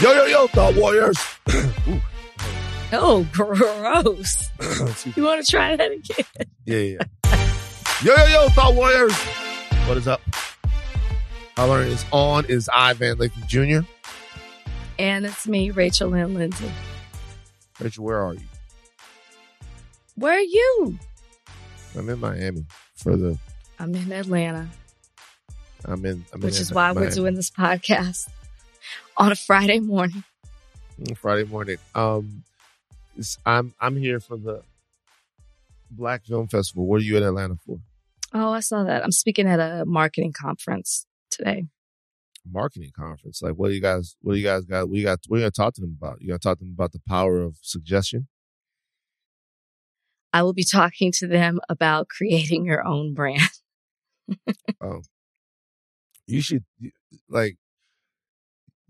Yo, yo, yo, Thought Warriors. Oh, gross. You want to try that again? yeah, yeah. Yo, yo, yo, Thought Warriors. What is up? Holler is on. Is Ivan Van Lathan Jr. And it's me, Rachel Lynn Lindsay. Rachel, where are you? Where are you? I'm in Miami for the. I'm in Atlanta, I'm in. I'm which in is why we're doing this podcast on a Friday morning. Friday morning. Um, I'm I'm here for the Black Film Festival. What are you in Atlanta for? Oh, I saw that. I'm speaking at a marketing conference today. Marketing conference. Like, what do you guys? What do you guys got? We got. We're gonna talk to them about. You gonna talk to them about the power of suggestion. I will be talking to them about creating your own brand. Oh, you should like.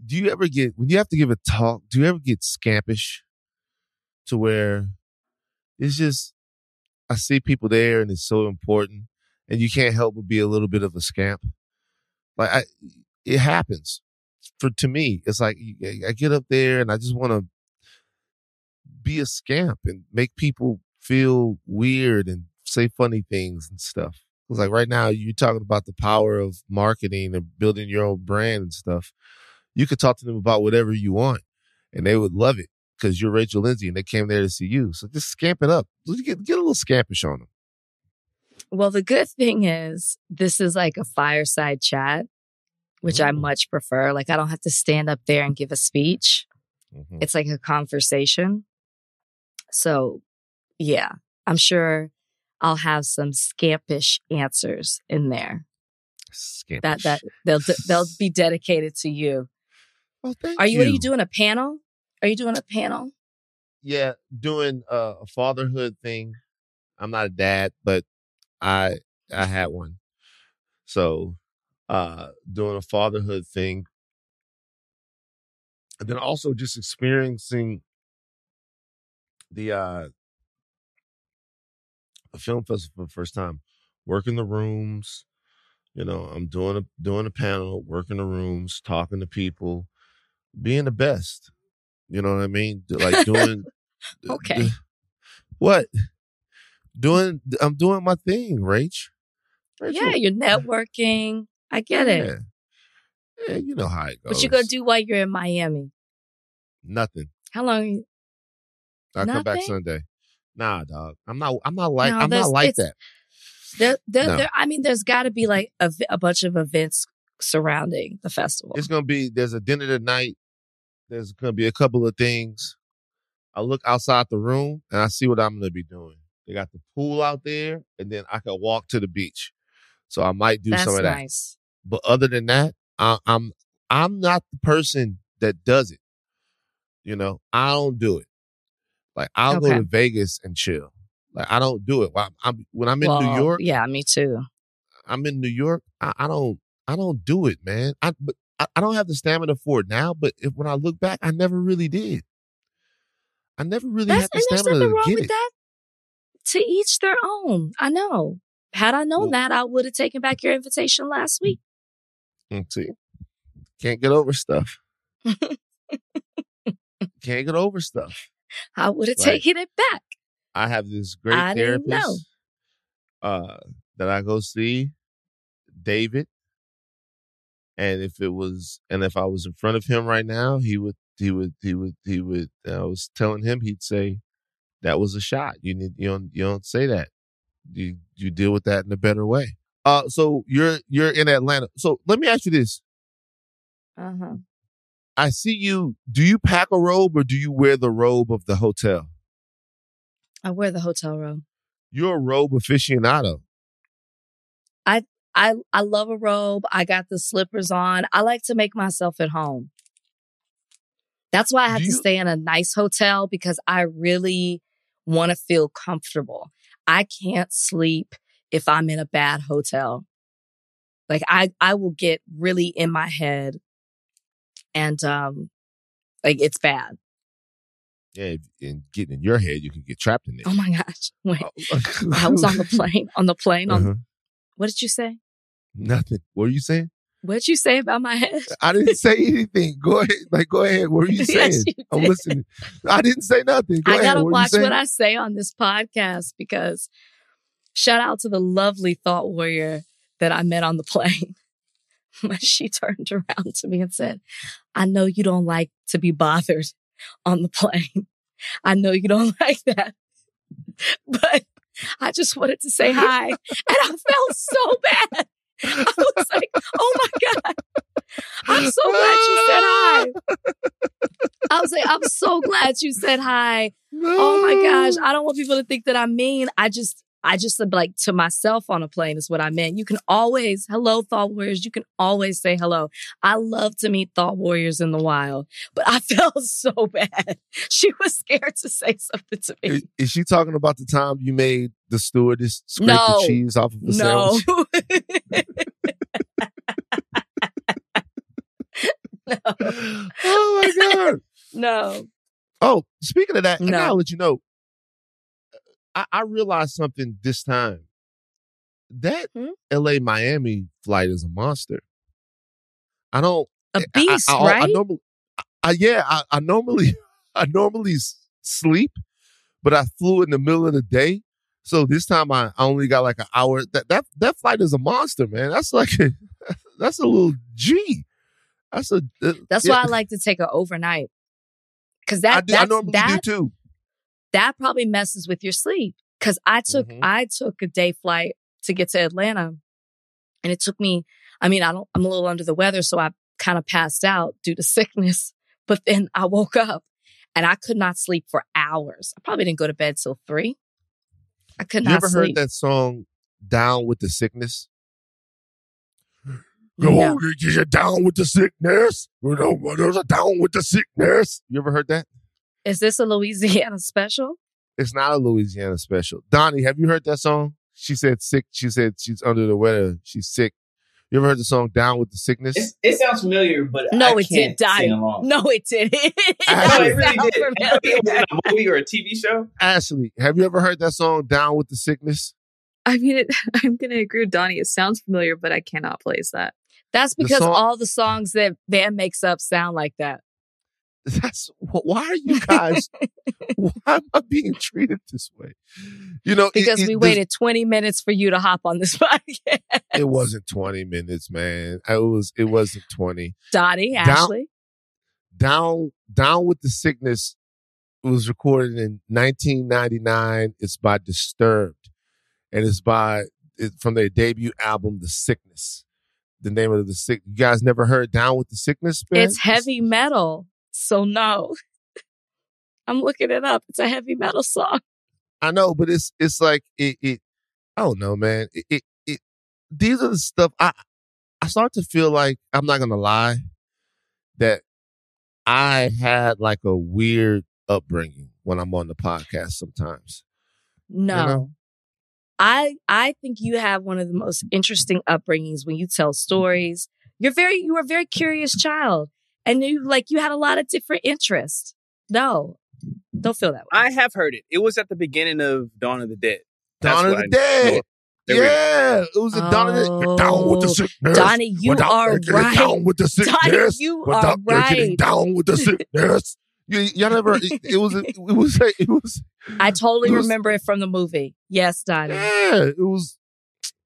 Do you ever get when you have to give a talk? Do you ever get scampish to where it's just I see people there and it's so important, and you can't help but be a little bit of a scamp. Like I, it happens for to me. It's like I get up there and I just want to be a scamp and make people feel weird and say funny things and stuff. It's like right now you're talking about the power of marketing and building your own brand and stuff. You could talk to them about whatever you want, and they would love it because you're Rachel Lindsay and they came there to see you. So just scamp it up. Get get a little scampish on them. Well, the good thing is this is like a fireside chat, which I Mm. much prefer. Like I don't have to stand up there and give a speech. Mhm. It's like a conversation. So, yeah, I'm sure I'll have some scampish answers in there. Scampish. That that they'll they'll be dedicated to you. Oh, thank Are you, what are you doing a panel? Are you doing a panel? Yeah, doing uh, a fatherhood thing. I'm not a dad, but I I had one. So, uh doing a fatherhood thing. And then also just experiencing the uh a film festival for the first time. Working the rooms, you know, I'm doing a doing a panel, working the rooms, talking to people, being the best. You know what I mean? Like doing Okay. what? Doing I'm doing my thing, Rach. Rachel. Yeah, you're networking. I get it. Yeah. Yeah, you know how it goes. What you gonna do while you're in Miami? Nothing. How long? you- I come back Sunday. Nah, dog. I'm not. I'm not like. No, I'm not like that. There, there, No. there, I mean, there's got to be like a bunch of events surrounding the festival. It's gonna be. There's a dinner tonight. There's gonna be a couple of things. I look outside the room and I see what I'm gonna be doing. They got the pool out there, and then I can walk to the beach. So I might do That's some of that. nice. But other than that, I, I'm I'm not the person that does it. You know, I don't do it. Like I'll go to Vegas and chill. Like I don't do it. When I'm, when I'm in New York, Yeah, me too. I'm in New York. I, I don't I don't do it, man. I but I, I don't have the stamina for it now. But if when I look back, I never really did. I never really That's, had the stamina to wrong get with it. that. To each their own. I know. Had I known Well- that, I would have taken back your invitation last week. Mm, See, can't get over stuff. can't get over stuff. I would have Right. taken it back. I have this great I therapist uh that I go see, David. And if it was and if I was in front of him right now, he would he would he would he would I was telling him he'd say that was a shot. You need you don't you don't say that. You you deal with that in a better way. Uh so you're you're in Atlanta. So let me ask you this. Uh huh. I see you do you pack a robe or do you wear the robe of the hotel? I wear the hotel robe. You're a robe aficionado. I I I love a robe. I got the slippers on. I like to make myself at home. That's why I have Do to stay in a nice hotel because I really want to feel comfortable. I can't sleep if I'm in a bad hotel. Like I I will get really in my head and um like it's bad. Yeah, and getting in your head, you can get trapped in there. Oh my gosh. Wait. Oh. I was on the plane on the plane on Uh-huh. What did you say? Nothing. What are you saying? What'd you say about my head? I didn't say anything. Go ahead. Like, go ahead. What were you saying? Yes, you I'm listening. I didn't say nothing. Go I ahead. gotta What watch what I say on this podcast because shout out to the lovely thought warrior that I met on the plane. When she turned around to me and said, I know you don't like to be bothered on the plane. I know you don't like that, but I just wanted to say hi. And I felt so bad. I was like, oh my God. I'm so glad you said hi. I was like, I'm so glad you said hi. Oh my gosh. I don't want people to think that I'm mean. I just, I just said like to myself on a plane is what I meant. You can always, hello, thought warriors. You can always say hello. I love to meet thought warriors in the wild, but I felt so bad. She was scared to say something to me. Is, is she talking about the time you made the stewardess scrape No. the cheese off of the No. sandwich? no. oh my god. No. Oh, speaking of that, I No. gotta let you know. I, I realized something this time. That Hmm? LA Miami flight is a monster. I don't A I- beast, I, I, I right? normally, I, yeah, I, I normally, I normally sleep, but I flew in the middle of the day, so this time I I only got like an hour. That that that flight is a monster, man. That's like, a, that's a little G. That's a. uh, That's yeah, why I like to take an overnight. Cause I, that, do, I normally that, do too. That probably messes with your sleep. Cause I took, Mhm. I took a day flight to get to Atlanta and it took me, I mean, I don't, I'm a little under the weather. So I kind of passed out due to sickness, but then I woke up and I could not sleep for hours. I probably didn't go to bed till three. I could You not ever sleep. heard that song "Down with the Sickness"? No. Go you're down with the sickness. You know, There's a down with the sickness. You ever heard that? Is this a Louisiana special? It's not a Louisiana special. Donnie, have you heard that song? She said sick. She said she's under the weather. She's sick. You ever heard the song "Down with the Sickness"? It's, it sounds familiar, but No, I it can't did. sing Die. along. No, it didn't. it No, it really did. sound I it was in a movie or a TV show. Ashleigh, have you ever heard that song "Down with the Sickness"? I mean, it, I'm going to agree with Donnie. It sounds familiar, but I cannot place that. That's The because song- all the songs that Van makes up sound like that. That's why are you guys? why am I being treated this way? You know, Because it- we this- waited 20 minutes for you to hop on this podcast. It wasn't twenty minutes, man. It was. It wasn't twenty. Dottie, Down- Ashleigh. Down Down with the Sickness it was recorded in 1999. It's by Disturbed, and it's by from their debut album, The Sickness. The name of the sick. You guys never heard Down with the Sickness? man? It's heavy metal. So no. I'm looking it up. It's a heavy metal song. I know, but it's it's like it. it I don't know, man. It, it it these are the stuff I I start to feel like I'm not gonna lie that I had like a weird upbringing when I'm on the podcast sometimes. No. know? I I think you have one of the most interesting upbringings when you tell stories. You're very you were a very curious child. And you like you had a lot of different interests. No. Don't feel that way. I have heard it. It was at the beginning of Dawn of the Dead. That's Dawn of the I. Dead. There we go. Yeah, it was a Dawn of the Dead. Down with the Oh, sickness. Donnie, you without are it right. Down with the sickness. Donnie, you without are making it right. Down with the sickness. You, y'all never. It, it was. It was. It was. I totally It was- remember it from the movie. Yes, Donnie. Yeah, it was.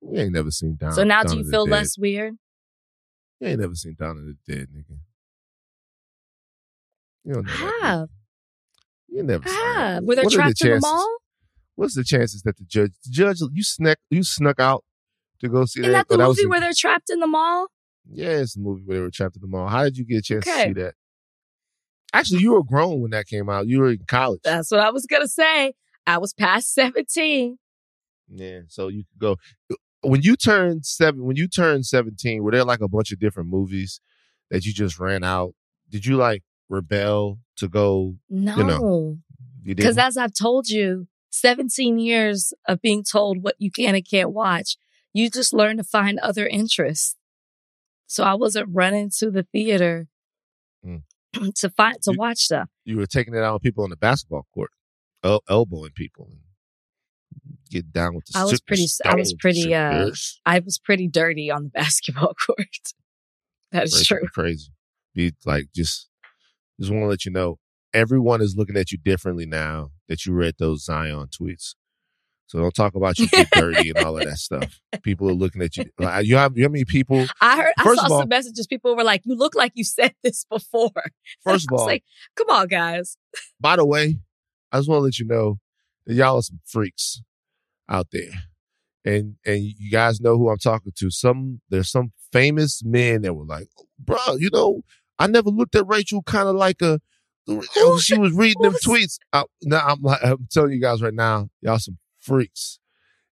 We ain't never seen Down. So now Dawn do you of the feel Dead. less weird? You ain't never seen Dawn of the Dead, nigga. You don't know I that. have. You never I have. Were they What are the trapped in the mall? What's the chances that the judge, the judge, you snuck, you snuck out to go see Isn't that? that the Oh, movie where they're trapped in the mall? Yeah, it's the movie where they were trapped in the mall. How did you get a chance Okay. to see that? Actually, you were grown when that came out. You were in college. That's what I was gonna say. I was past 17. yeah, so you could go. When you turned seven, when you turned seventeen, were there like a bunch of different movies that you just ran out? Did you like rebel to go? No. know, You Because as I've told you, 17 years of being told what you can and can't watch, you just learn to find other interests. So I wasn't running to the theater Mm. to find to You- watch stuff. you were taking it out on people on the basketball court, el- elbowing people, and get down with the. I was pretty- I was down with the pretty, uh. I was pretty dirty on the basketball court. That is Rachel true. Crazy. Be like just just want to let you know everyone is looking at you differently now that you read those Zion tweets. So don't talk about you get dirty and all of that stuff. People are looking at you. Like, you have you know how many people? I heard. I saw all- some messages. People were like, "You look like you said this before." First of all, like, "Come on, guys." by the way, I just want to let you know that y'all are some freaks out there. And and you guys know who I'm talking to. Some there's some famous men that were like, bro, you know, I never looked at Rachel kind of like a Who- she was reading them tweets. I, now I'm like I'm telling you guys right now, y'all some freaks.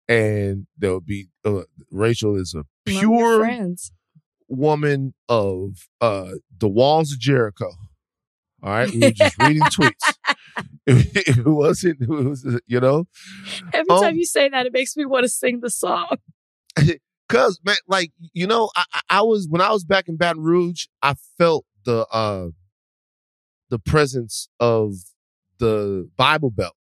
And there would be uh, Rachel is a pure woman of uh the walls of Jericho. All right, we were just reading tweets. It, wasn't, it was, you know, Every Um, time you say that, it makes me want to sing the song. cause man, like you know, I- I was when I was back in Baton Rouge, I felt the uh the presence of the Bible Belt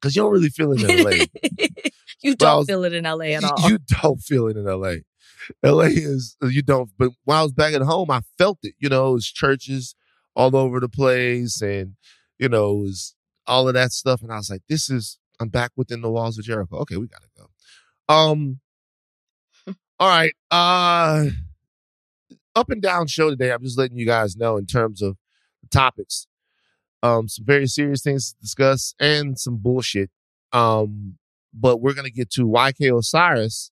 because you don't really feel it in LA. you don't was- feel it in LA at all. You don't feel it in LA. LA is you don't. But when I was back at home, I felt it. You know, it was churches all over the place, and you know, it was all of that stuff. And I was like, "This is I'm back within the walls of Jericho." Okay, we gotta go. Um. all right. Uh. Up and down show today. I'm just letting you guys know in terms of topics. Um, some very serious things to discuss and some bullshit. Um, but we're gonna get to YK Osiris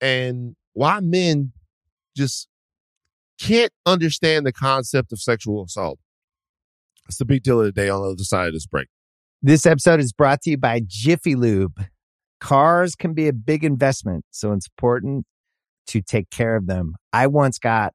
and why men just can't understand the concept of sexual assault. That's the big deal of the day on the other side of this break. This episode is brought to you by Jiffy Lube. Cars can be a big investment, so it's important to take care of them. I once got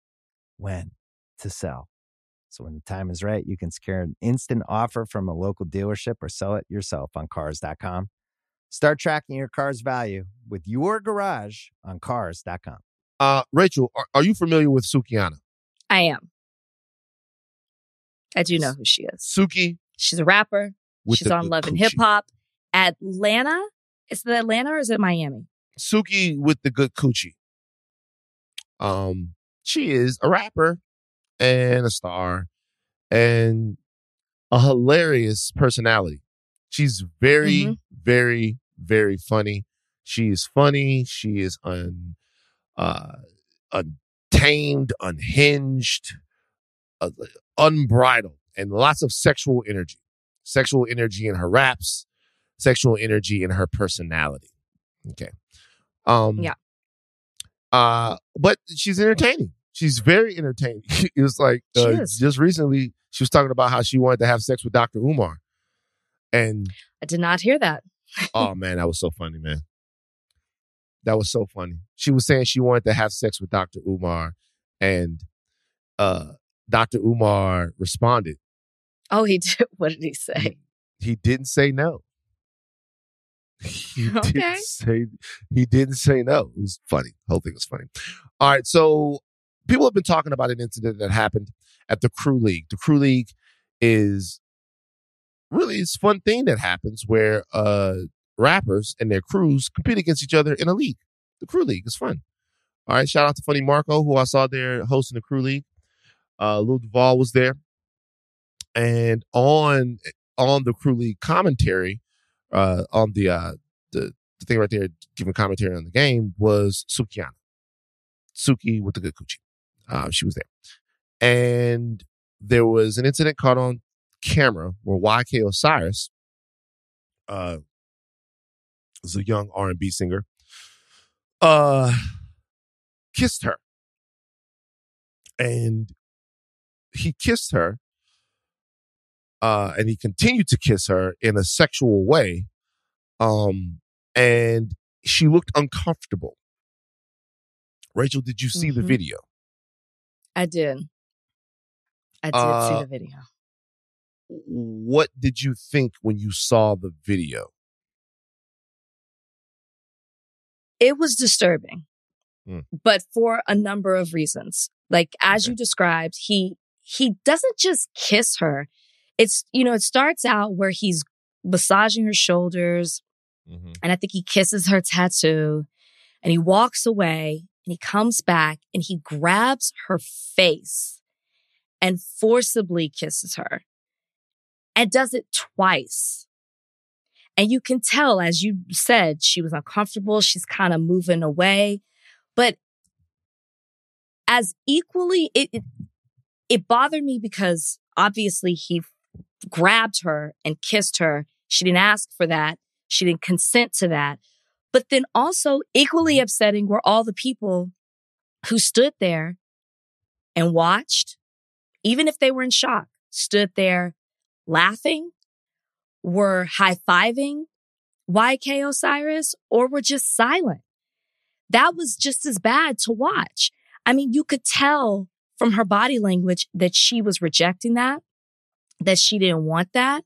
when to sell. So, when the time is right, you can secure an instant offer from a local dealership or sell it yourself on Cars.com. Start tracking your car's value with your garage on Cars.com. Uh, Rachel, are, are you familiar with Sukihana? I am. I do know who she is. Suki She's a rapper. She's the on good Love and. Hip Hop. Atlanta. Is it Atlanta or is it Miami? Suki with the good coochie. Um, she is a rapper and a star and a hilarious personality. She's very, Mhm. very, very funny. She is funny. She is un, uh, untamed, unhinged, uh, unbridled, and lots of sexual energy. Sexual energy in her raps, sexual energy in her personality. Okay. Um, Yeah. Uh, but she's entertaining. She's very entertaining. it was like uh, just recently she was talking about how she wanted to have sex with Dr. Umar, and I did not hear that. oh man, that was so funny, man. That was so funny. She was saying she wanted to have sex with Dr. Umar, and uh, Dr. Umar responded. Oh, he did. What did he say? He didn't say no. He Okay. didn't say he didn't say no. It was funny. The whole thing was funny. All right, so people have been talking about an incident that happened at the Crew League. The Crew League is really it's a fun thing that happens where uh rappers and their crews compete against each other in a league. The Crew League is fun. All right, shout out to Funny Marco, who I saw there hosting the Crew League. Uh Lil Duval was there. And on on the Crew League commentary, uh on the uh the, the thing right there giving commentary on the game was Sukihana. Suki with the good coochie. Uh, she was there. and there was an incident caught on camera where YK Osiris, uh, was a young R and B singer, uh, kissed her, and he kissed her, uh, and he continued to kiss her in a sexual way, um, and she looked uncomfortable. Rachel, did you see the Mhm. video? I did. I did Uh, see the video. What did you think when you saw the video? It was disturbing, Mm. but for a number of reasons. Like as Okay. you described, he he doesn't just kiss her. It's you know, it starts out where he's massaging her shoulders, Mm-hmm. and I think he kisses her tattoo, and he walks away, and he comes back, and he grabs her face, and forcibly kisses her, and does it twice. And you can tell, as you said, she was uncomfortable. She's kind of moving away. But as equally, it, it, it bothered me because obviously he grabbed her and kissed her. She didn't ask for that. She didn't consent to that. But then also equally upsetting were all the people who stood there and watched, even if they were in shock, stood there laughing, were high fiving YK Osiris, or were just silent. That was just as bad to watch. I mean, you could tell from her body language that she was rejecting that, that she didn't want that.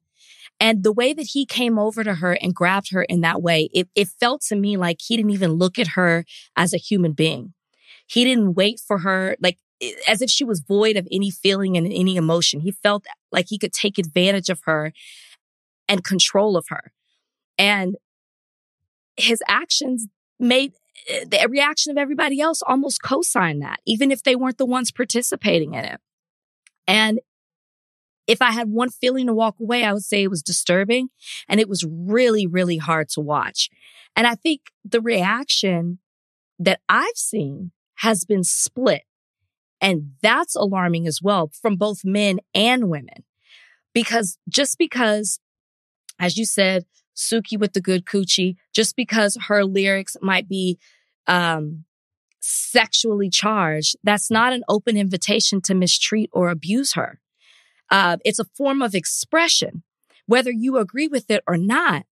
And the way that he came over to her and grabbed her in that way, it, it felt to me like he didn't even look at her as a human being. He didn't wait for her, like as if she was void of any feeling and any emotion. He felt like he could take advantage of her and control of her. And his actions made eh, the reaction of everybody else almost co-sign that, even if they weren't the ones participating in it. And if I had one feeling to walk away, I would say it was disturbing and it was really, really hard to watch. And I think the reaction that I've seen has been split. And that's alarming as well from both men and women. Because just because, as you said, Suki with the good coochie, just because her lyrics might be um, sexually charged, that's not an open invitation to mistreat or abuse her. Uh, it's a form of expression. Whether you agree with it or not,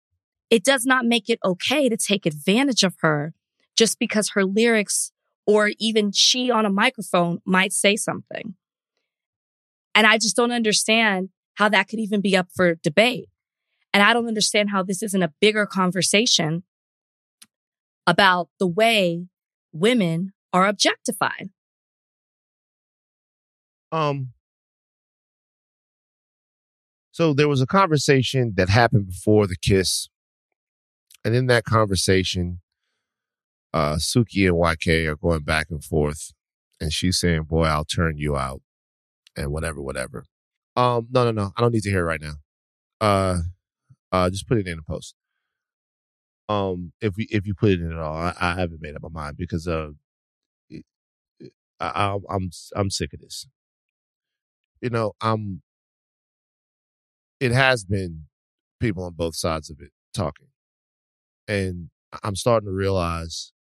it does not make it okay to take advantage of her just because her lyrics or even she on a microphone might say something. And I just don't understand how that could even be up for debate. And I don't understand how this isn't a bigger conversation about the way women are objectified. Um. So there was a conversation that happened before the kiss, and in that conversation, uh, Suki and YK are going back and forth, and she's saying, "Boy, I'll turn you out," and whatever, whatever. Um, no, no, no, I don't need to hear it right now. Uh, uh, just put it in the post. Um, if we if you put it in at all, I, I haven't made up my mind because uh, I, I'm I'm sick of this. You know, I'm. It has been people on both sides of it talking, and I'm starting to realize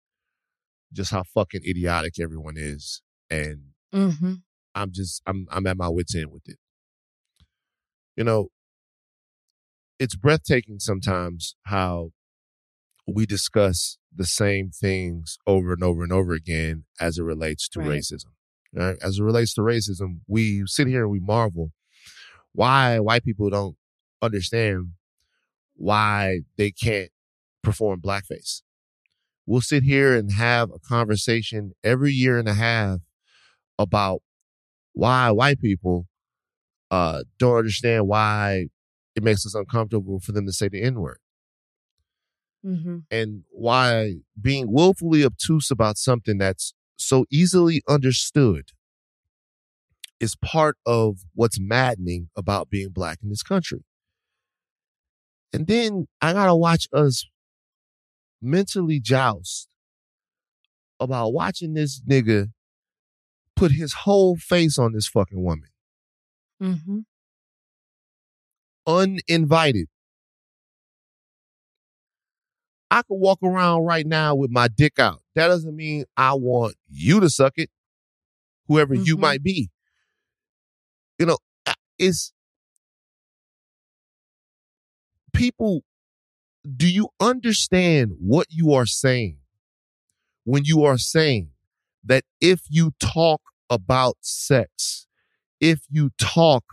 just how fucking idiotic everyone is, and Mm-hmm. I'm just I'm I'm at my wits end with it. You know, it's breathtaking sometimes how we discuss the same things over and over and over again as it relates to Right. racism. Right? As it relates to racism, we sit here and we marvel why white people don't understand why they can't perform blackface. We'll sit here and have a conversation every year and a half about why white people uh, don't understand why it makes us uncomfortable for them to say the N word Mm-hmm. and why being willfully obtuse about something that's so easily understood is part of what's maddening about being black in this country. And then I gotta watch us mentally joust about watching this nigga put his whole face on this fucking woman, Mm-hmm. uninvited. I could walk around right now with my dick out. That doesn't mean I want you to suck it, whoever you Mhm. might be. You know, uh, I- it's people. Do you understand what you are saying when you are saying that if you talk about sex, if you talk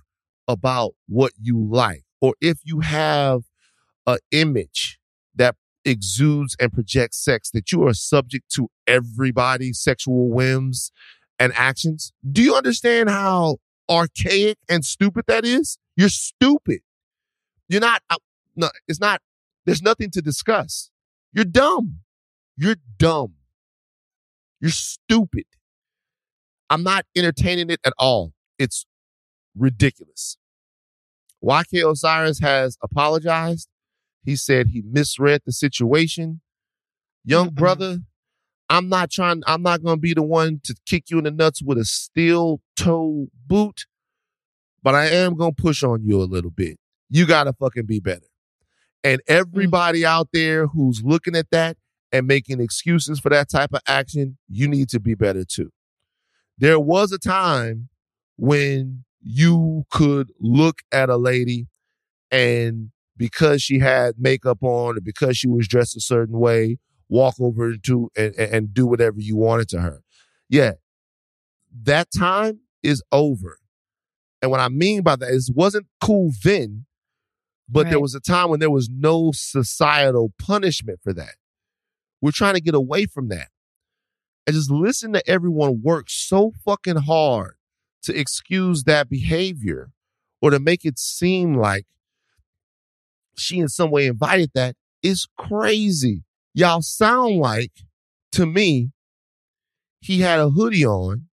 about what you like, or if you have an image that exudes and projects sex, that you are subject to everybody's sexual whims and actions? Do you understand how archaic and stupid that is? You're stupid. You're not, uh, no, it's not, there's nothing to discuss. You're dumb. You're dumb. You're stupid. I'm not entertaining it at all. It's ridiculous. YK Osiris has apologized. He said he misread the situation. Young brother, I'm not trying, I'm not going to be the one to kick you in the nuts with a steel toe boot, but I am going to push on you a little bit. You got to fucking be better. And mm. everybody out there who's looking at that and making excuses for that type of action, you need to be better too. There was a time when you could look at a lady and because she had makeup on or because she was dressed a certain way, walk over to and, and do whatever you wanted to her. Yeah, that time is over. And what I mean by that is it wasn't cool then, but there was a time when there was no societal punishment for that. We're trying to get away from that. And just listen to everyone work so fucking hard to excuse that behavior or to make it seem like she in some way invited that is crazy. Y'all sound like, to me, he had a hoodie on,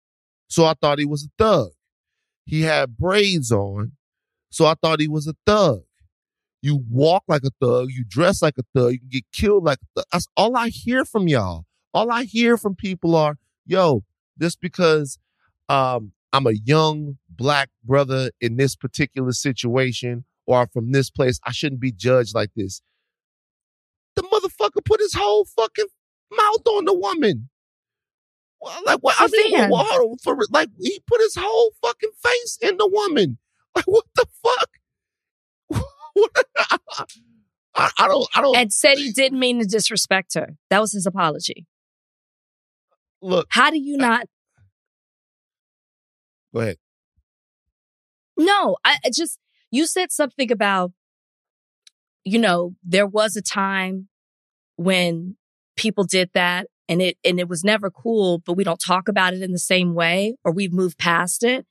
so I thought he was a thug. He had braids on, so I thought he was a thug. You walk like a thug, you dress like a thug, you can get killed like a thug. That's all I hear from y'all. All I hear from people are, yo, just because um, I'm a young black brother in this particular situation or from this place, I shouldn't be judged like this. The motherfucker put his whole fucking mouth on the woman. Well, Like what? I mean, well, hold on, for like he put his whole fucking face in the woman. Like what the fuck? I, I don't. I don't And said he didn't mean to disrespect her. That was his apology. look. How do you not? Go ahead. No, I I just, you said something about, you know, there was a time when people did that and it, and it was never cool, but we don't talk about it in the same way or we've moved past it.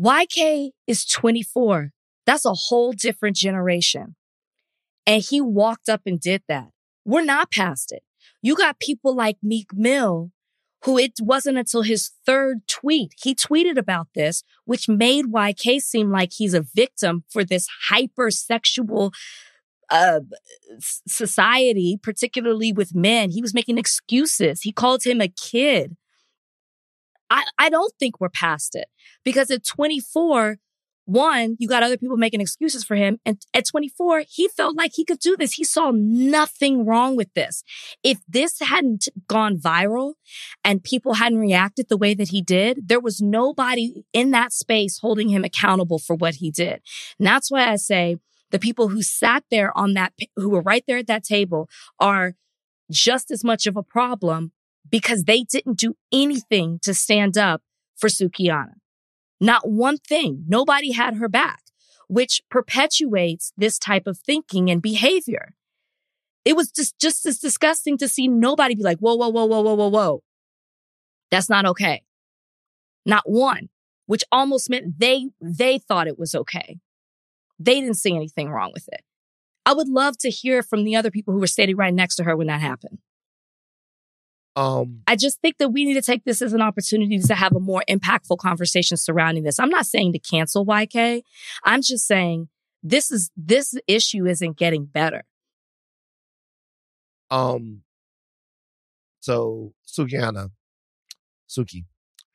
YK is 24. That's a whole different generation. And he walked up and did that. We're not past it. You got people like Meek Mill, who it wasn't until his third tweet, he tweeted about this, which made YK seem like he's a victim for this hypersexual uh, society, particularly with men. He was making excuses. He called him a kid. I, I don't think we're past it because at 24, one, you got other people making excuses for him. And at 24, he felt like he could do this. He saw nothing wrong with this. If this hadn't gone viral and people hadn't reacted the way that he did, there was nobody in that space holding him accountable for what he did. And that's why I say the people who sat there on that, who were right there at that table are just as much of a problem because they didn't do anything to stand up for Sukihana. Not one thing. Nobody had her back, which perpetuates this type of thinking and behavior. It was just, just as disgusting to see nobody be like, whoa, whoa, whoa, whoa, whoa, whoa, whoa. That's not okay. Not one, which almost meant they, they thought it was okay. They didn't see anything wrong with it. I would love to hear from the other people who were standing right next to her when that happened. Um, I just think that we need to take this as an opportunity to have a more impactful conversation surrounding this. I'm not saying to cancel YK. I'm just saying this is this issue isn't getting better. um, so Sukihana, Suki,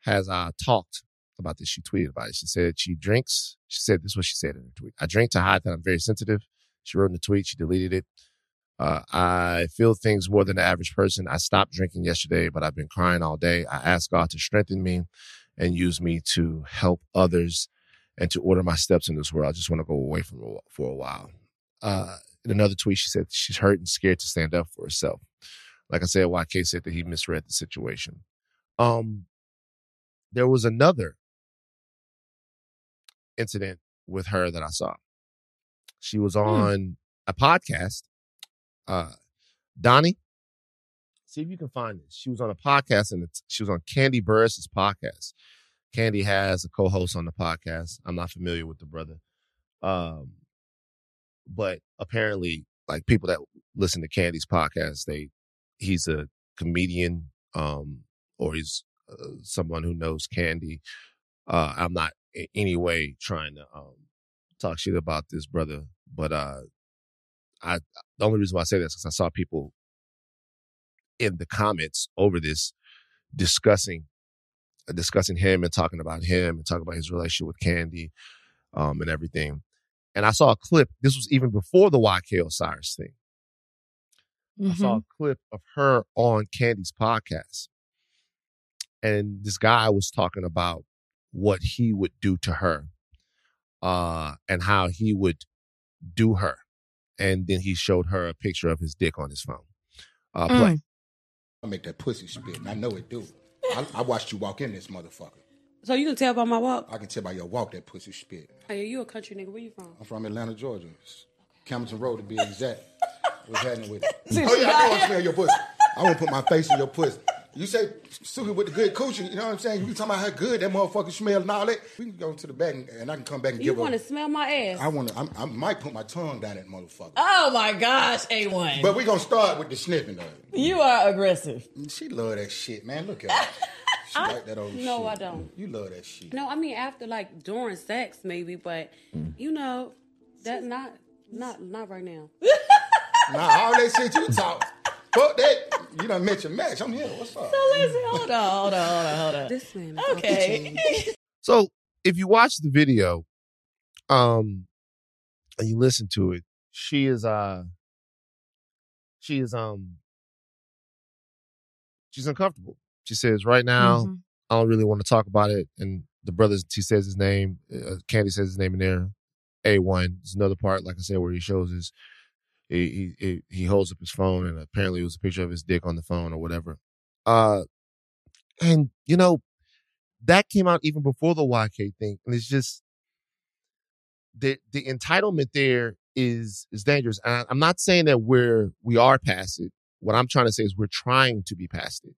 has uh, talked about this. She tweeted about it. She said she drinks. She said this is what she said in her tweet. I drink to hide that I'm very sensitive. She wrote in the tweet. She deleted it. Uh, I feel things more than the average person. I stopped drinking yesterday, but I've been crying all day. I ask God to strengthen me and use me to help others and to order my steps in this world. I just want to go away from it for a while. Uh, in another tweet, she said she's hurt and scared to stand up for herself. Like I said, YK said that he misread the situation. Um, there was another incident with her that I saw. She was on a podcast. Uh, Donnie, see if you can find this. She was on a podcast and it's, she was on Kandi Burruss's podcast. Kandi has a co-host on the podcast. I'm not familiar with the brother. Um, but apparently like people that listen to Kandi's podcast, they, he's a comedian, um, or he's uh, someone who knows Kandi. Uh, I'm not in any way trying to, um, talk shit about this brother, but, uh, I, the only reason why I say that is because I saw people in the comments over this discussing uh, discussing him and talking about him and talking about his relationship with Kandi um, and everything. And I saw a clip. This was even before the YK Osiris thing. I saw Mhm. a clip of her on Kandi's podcast. And this guy was talking about what he would do to her uh, and how he would do her. And then he showed her a picture of his dick on his phone. Uh, play. Mm. I make that pussy spit, and I know it do. I, I watched you walk in this motherfucker. So you can tell by my walk. I can tell by your walk that pussy spit. Hey, you a country nigga? Where you from? I'm from Atlanta, Georgia. Camden Road to be exact. What's happening with it? See, oh she yeah, I got want it. to smell your pussy. I want to put my face in your pussy. You say Suki with the good coochie, you know what I'm saying? You talking about how good that motherfucker smell and all that. We can go to the back and, and I can come back and You give You want to smell my ass? I want to. I might put my tongue down that motherfucker. Oh my gosh, A1. But we gonna start with the sniffing though. you are aggressive. She love that shit, man. Look at her. She like that old shit. No, I don't. You love that shit. No, I mean after like during sex maybe, but you know that not not not right now. Nah, all that shit you talk. Fuck that. You done met your match. I'm here. What's up? So listen, hold on, hold on, hold on, hold on. This man. Okay. So if you watch the video, um, and you listen to it, she is uh she is um she's uncomfortable. She says, "Right now, Mhm. I don't really want to talk about it." And the brothers, he says his name. Uh, Kandi says his name in there. A one. There's another part, like I said, where he shows his he he he holds up his phone, and apparently it was a picture of his dick on the phone or whatever. Uh, and you know that came out even before the YK thing, and it's just the the entitlement there is is dangerous. And I, I'm not saying that we're we are past it. What I'm trying to say is we're trying to be past it.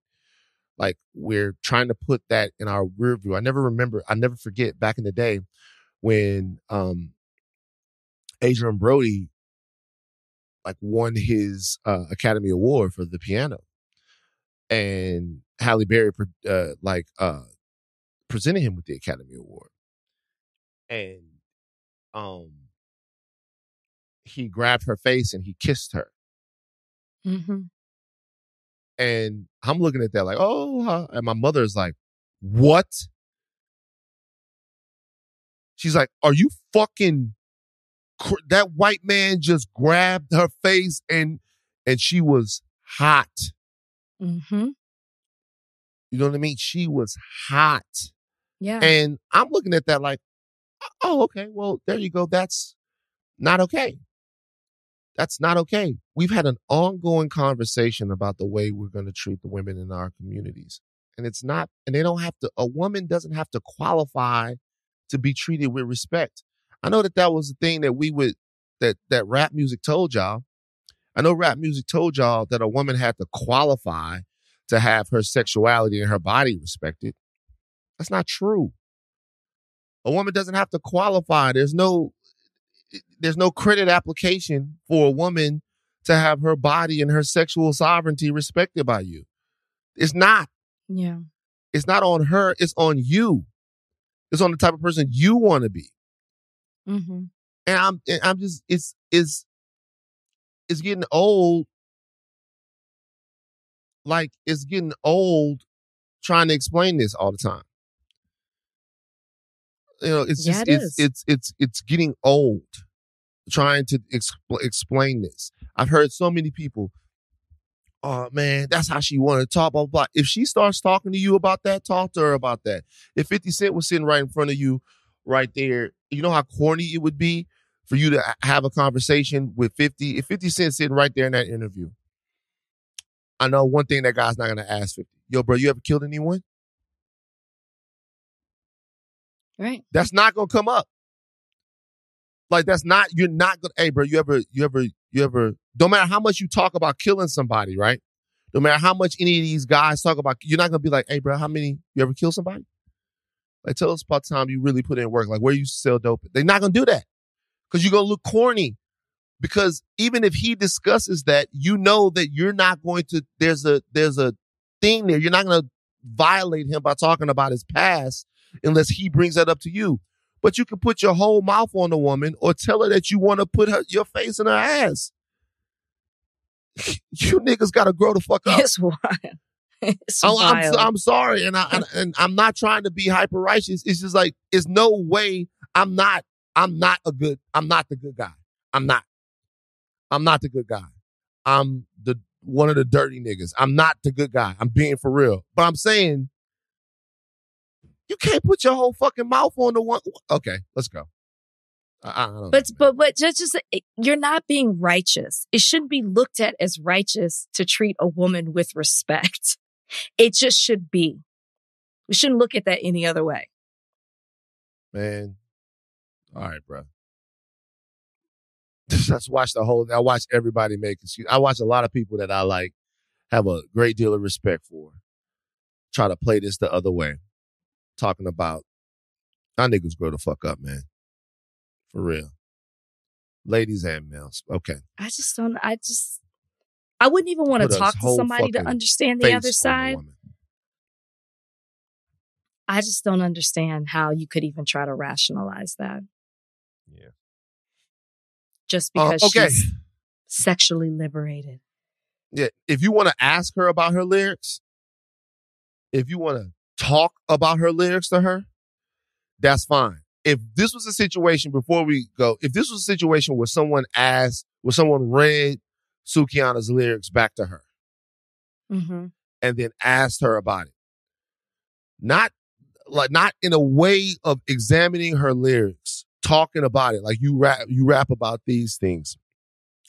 Like we're trying to put that in our rear view. I never remember. I never forget back in the day when um Adrien Brody like won his uh, Academy Award for the piano, and Halle Berry uh, like uh presented him with the Academy Award, and um he grabbed her face and he kissed her, Mhm. and I'm looking at that like, oh, huh. and my mother's like, what? She's like, are you fucking? That white man just grabbed her face and and she was hot. Mm-hmm. You know what I mean? She was hot. Yeah. And I'm looking at that like, oh, okay, well, there you go. That's not okay. That's not okay. We've had an ongoing conversation about the way we're going to treat the women in our communities. And it's not, and they don't have to, a woman doesn't have to qualify to be treated with respect. I know that that was the thing that we would, that, that rap music told y'all. I know rap music told y'all that a woman had to qualify to have her sexuality and her body respected. That's not true. A woman doesn't have to qualify. There's no there's no credit application for a woman to have her body and her sexual sovereignty respected by you. It's not. Yeah. It's not on her, it's on you. It's on the type of person you want to be. Mhm. And I'm and I'm just it's it's it's getting old. Like it's getting old trying to explain this all the time. You know, it's Yeah, just it it's, it's it's it's getting old trying to expl- explain this. I've heard so many people. Oh man, that's how she wanted to talk. Blah, blah blah. If she starts talking to you about that, talk to her about that. If Fifty Cent was sitting right in front of you, right there, you know how corny it would be for you to have a conversation with Fifty. If Fifty Cent sitting right there in that interview, I know one thing that guy's not gonna ask Fifty. Yo, bro, you ever killed anyone? Right. That's not gonna come up. Like that's not you're not gonna. Hey, bro, you ever you ever you ever? Don't matter how much you talk about killing somebody, right? No matter how much any of these guys talk about, you're not gonna be like, hey, bro, how many you ever kill somebody? Like, tell us about time you really put in work. Like, where you sell dope. They're not gonna do that because you're gonna look corny. Because even if he discusses that, you know that you're not going to. There's a there's a thing there. You're not gonna violate him by talking about his past unless he brings that up to you. But you can put your whole mouth on a woman or tell her that you want to put her, your face in her ass. You niggas got to grow the fuck up. It's wild. It's I'm, I'm. I'm sorry, and I and, and I'm not trying to be hyper righteous. It's just like it's no way I'm not I'm not a good I'm not the good guy. I'm not. I'm not the good guy. I'm the one of the dirty niggas. I'm not the good guy. I'm being for real. But I'm saying you can't put your whole fucking mouth on the one. Okay, let's go. I, I don't know. But but but just just you're not being righteous. It shouldn't be looked at as righteous to treat a woman with respect. It just should be. We shouldn't look at that any other way. man. All right, bro. Let's watch the whole. I watch everybody make excuse. I watch a lot of people that I like have a great deal of respect for. Try to play this the other way, talking about our niggas grow the fuck up, man. For real, ladies and males. Okay, I just don't. I just. I wouldn't even want to talk to somebody to understand the other side. I just don't understand how you could even try to rationalize that. Yeah. Just Uh, because okay. she's sexually liberated. Yeah, if you want to ask her about her lyrics, if you want to talk about her lyrics to her, that's fine. If this was a situation before we go, if this was a situation where someone asked, where someone read Sukihana's lyrics back to her Mm-hmm. and then asked her about it, not like not in a way of examining her lyrics, talking about it like you rap, you rap about these things.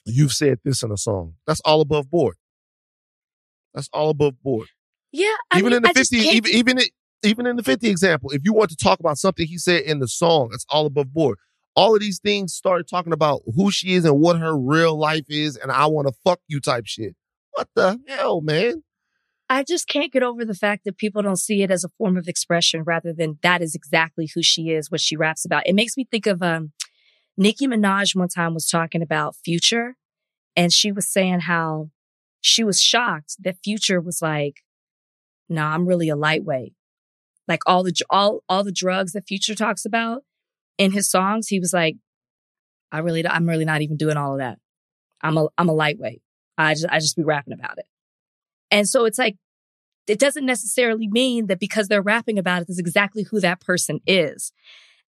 You've said this in a song. That's all above board. That's all above board. Yeah, I even mean, in the I 50 even even it, even in the 50 example if you want to talk about something he said in the song that's all above board all of these things started talking about who she is and what her real life is and i want to fuck you type shit what the hell man I just can't get over the fact that people don't see it as a form of expression rather than that is exactly who she is, what she raps about. It makes me think of um Nicki Minaj one time was talking about Future and she was saying how she was shocked that Future was like, "No, I'm really a lightweight." Like all the all all the drugs that Future talks about in his songs, he was like, "I really I'm really not even doing all of that. I'm a I'm a lightweight. I just I just be rapping about it." And so it's like, it doesn't necessarily mean that because they're rapping about it, that's exactly who that person is.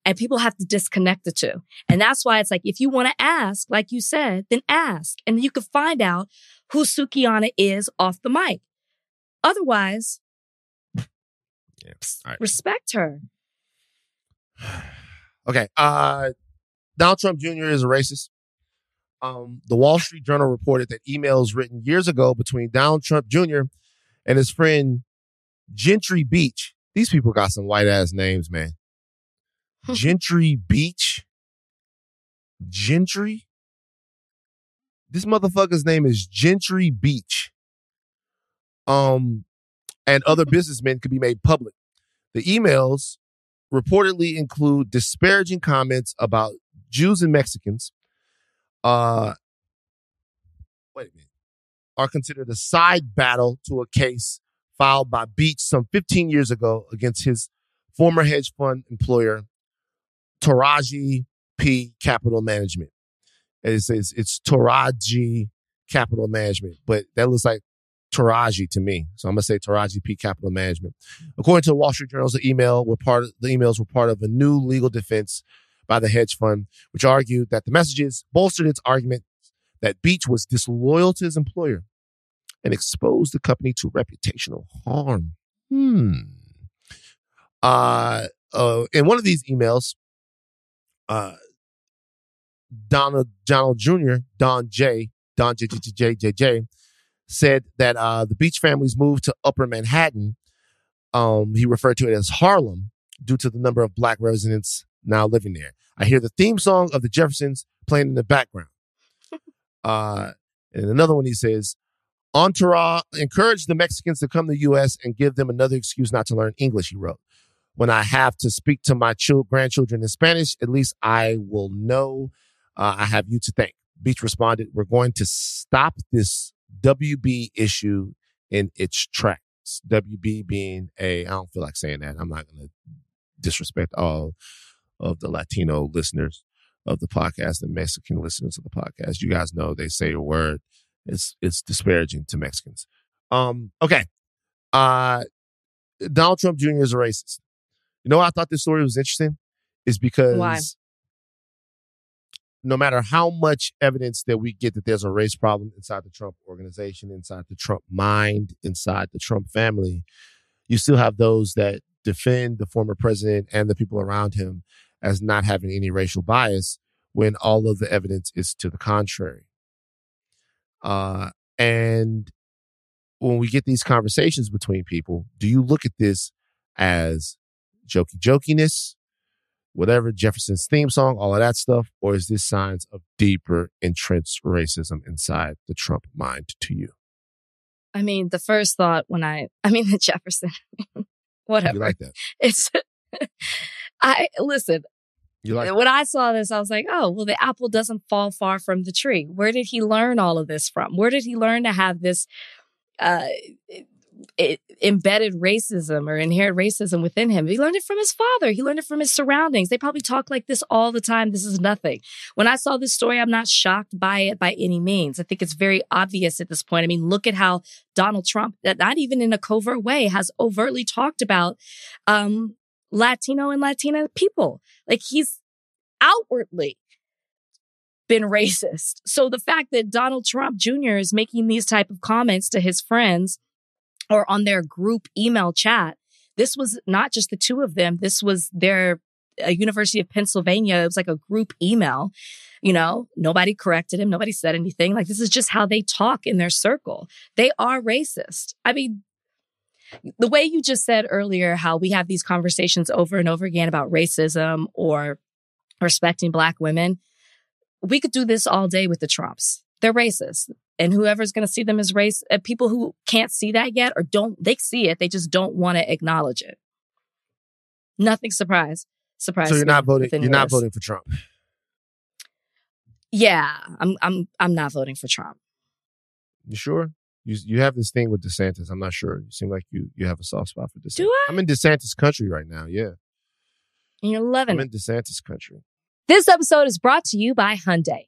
And people have to disconnect the two. And that's why it's like, if you want to ask, like you said, then ask. And you can find out who Sukihana is off the mic. Otherwise, yeah right respect her. okay uh donald trump jr is a racist um the wall street journal reported that emails written years ago between donald trump jr and his friend gentry beach these people got some white ass names man Gentry Beach. Gentry? This motherfucker's name is Gentry Beach. Um, and other businessmen could be made public. The emails reportedly include disparaging comments about Jews and Mexicans. Uh, wait a minute. Are considered a side battle to a case filed by Beach some 15 years ago against his former hedge fund employer, Taraji P Capital Management. It says it's Touradji Capital Management, but that looks like Taraji to me. So I'm gonna say Taraji P Capital Management. According to the Wall Street Journal's email were part of the emails were part of a new legal defense by the hedge fund, which argued that the messages bolstered its argument that Beach was disloyal to his employer and exposed the company to reputational harm. Hmm. Uh, uh, in one of these emails, uh, Donald Donald Jr., Don J, Don J J J J J, said that uh, the Beach family's moved to Upper Manhattan, um, he referred to it as Harlem, due to the number of black residents now living there. I hear the theme song of the Jeffersons playing in the background. Uh, and another one he says, Entourage encourage the Mexicans to come to the U.S. and give them another excuse not to learn English, he wrote. When I have to speak to my chil- grandchildren in Spanish, at least I will know uh, I have you to thank. Beach responded, We're going to stop this WB issue in its tracks. WB being a, I don't feel like saying that. I'm not going to disrespect all of the Latino listeners of the podcast and Mexican listeners of the podcast. You guys know they say a word. It's it's disparaging to Mexicans. Um, okay. Uh Donald Trump Jr. is a racist. You know why I thought this story was interesting? Is because Why? No matter how much evidence that we get that there's a race problem inside the Trump organization, inside the Trump mind, inside the Trump family, you still have those that defend the former president and the people around him as not having any racial bias when all of the evidence is to the contrary. Uh, and when we get these conversations between people, do you look at this as jokey jokiness, whatever, Jefferson's theme song, all of that stuff, or is this signs of deeper entrenched racism inside the Trump mind to you? I mean, the first thought when I, I mean, the Jefferson, whatever. You like that? It's, I, listen, You like when I saw this, I was like, oh, well, the apple doesn't fall far from the tree. Where did he learn all of this from? Where did he learn to have this uh, i- embedded racism or inherent racism within him? He learned it from his father. He learned it from his surroundings. They probably talk like this all the time. This is nothing. When I saw this story, I'm not shocked by it by any means. I think it's very obvious at this point. I mean, look at how Donald Trump, that not even in a covert way, has overtly talked about um, Latino and Latina people. Like he's outwardly been racist. So the fact that Donald Trump Jr. is making these type of comments to his friends or on their group email chat, this was not just the two of them. This was their uh, University of Pennsylvania. It was like a group email. You know, nobody corrected him. Nobody said anything. Like this is just how they talk in their circle. They are racist. I mean, the way you just said earlier, how we have these conversations over and over again about racism or respecting black women, we could do this all day with the Trumps. They're racist. And whoever's going to see them as race, uh, people who can't see that yet or don't, they see it. They just don't want to acknowledge it. Nothing surprise. Surprise. so you're not voting. You're not voting for Trump. Yeah, I'm. I'm. I'm not voting for Trump. You sure? You you have this thing with DeSantis. I'm not sure. You seem like you you have a soft spot for DeSantis. Do I? I'm in DeSantis country right now. Yeah, And you're loving I'm it. in DeSantis country. This episode is brought to you by Hyundai.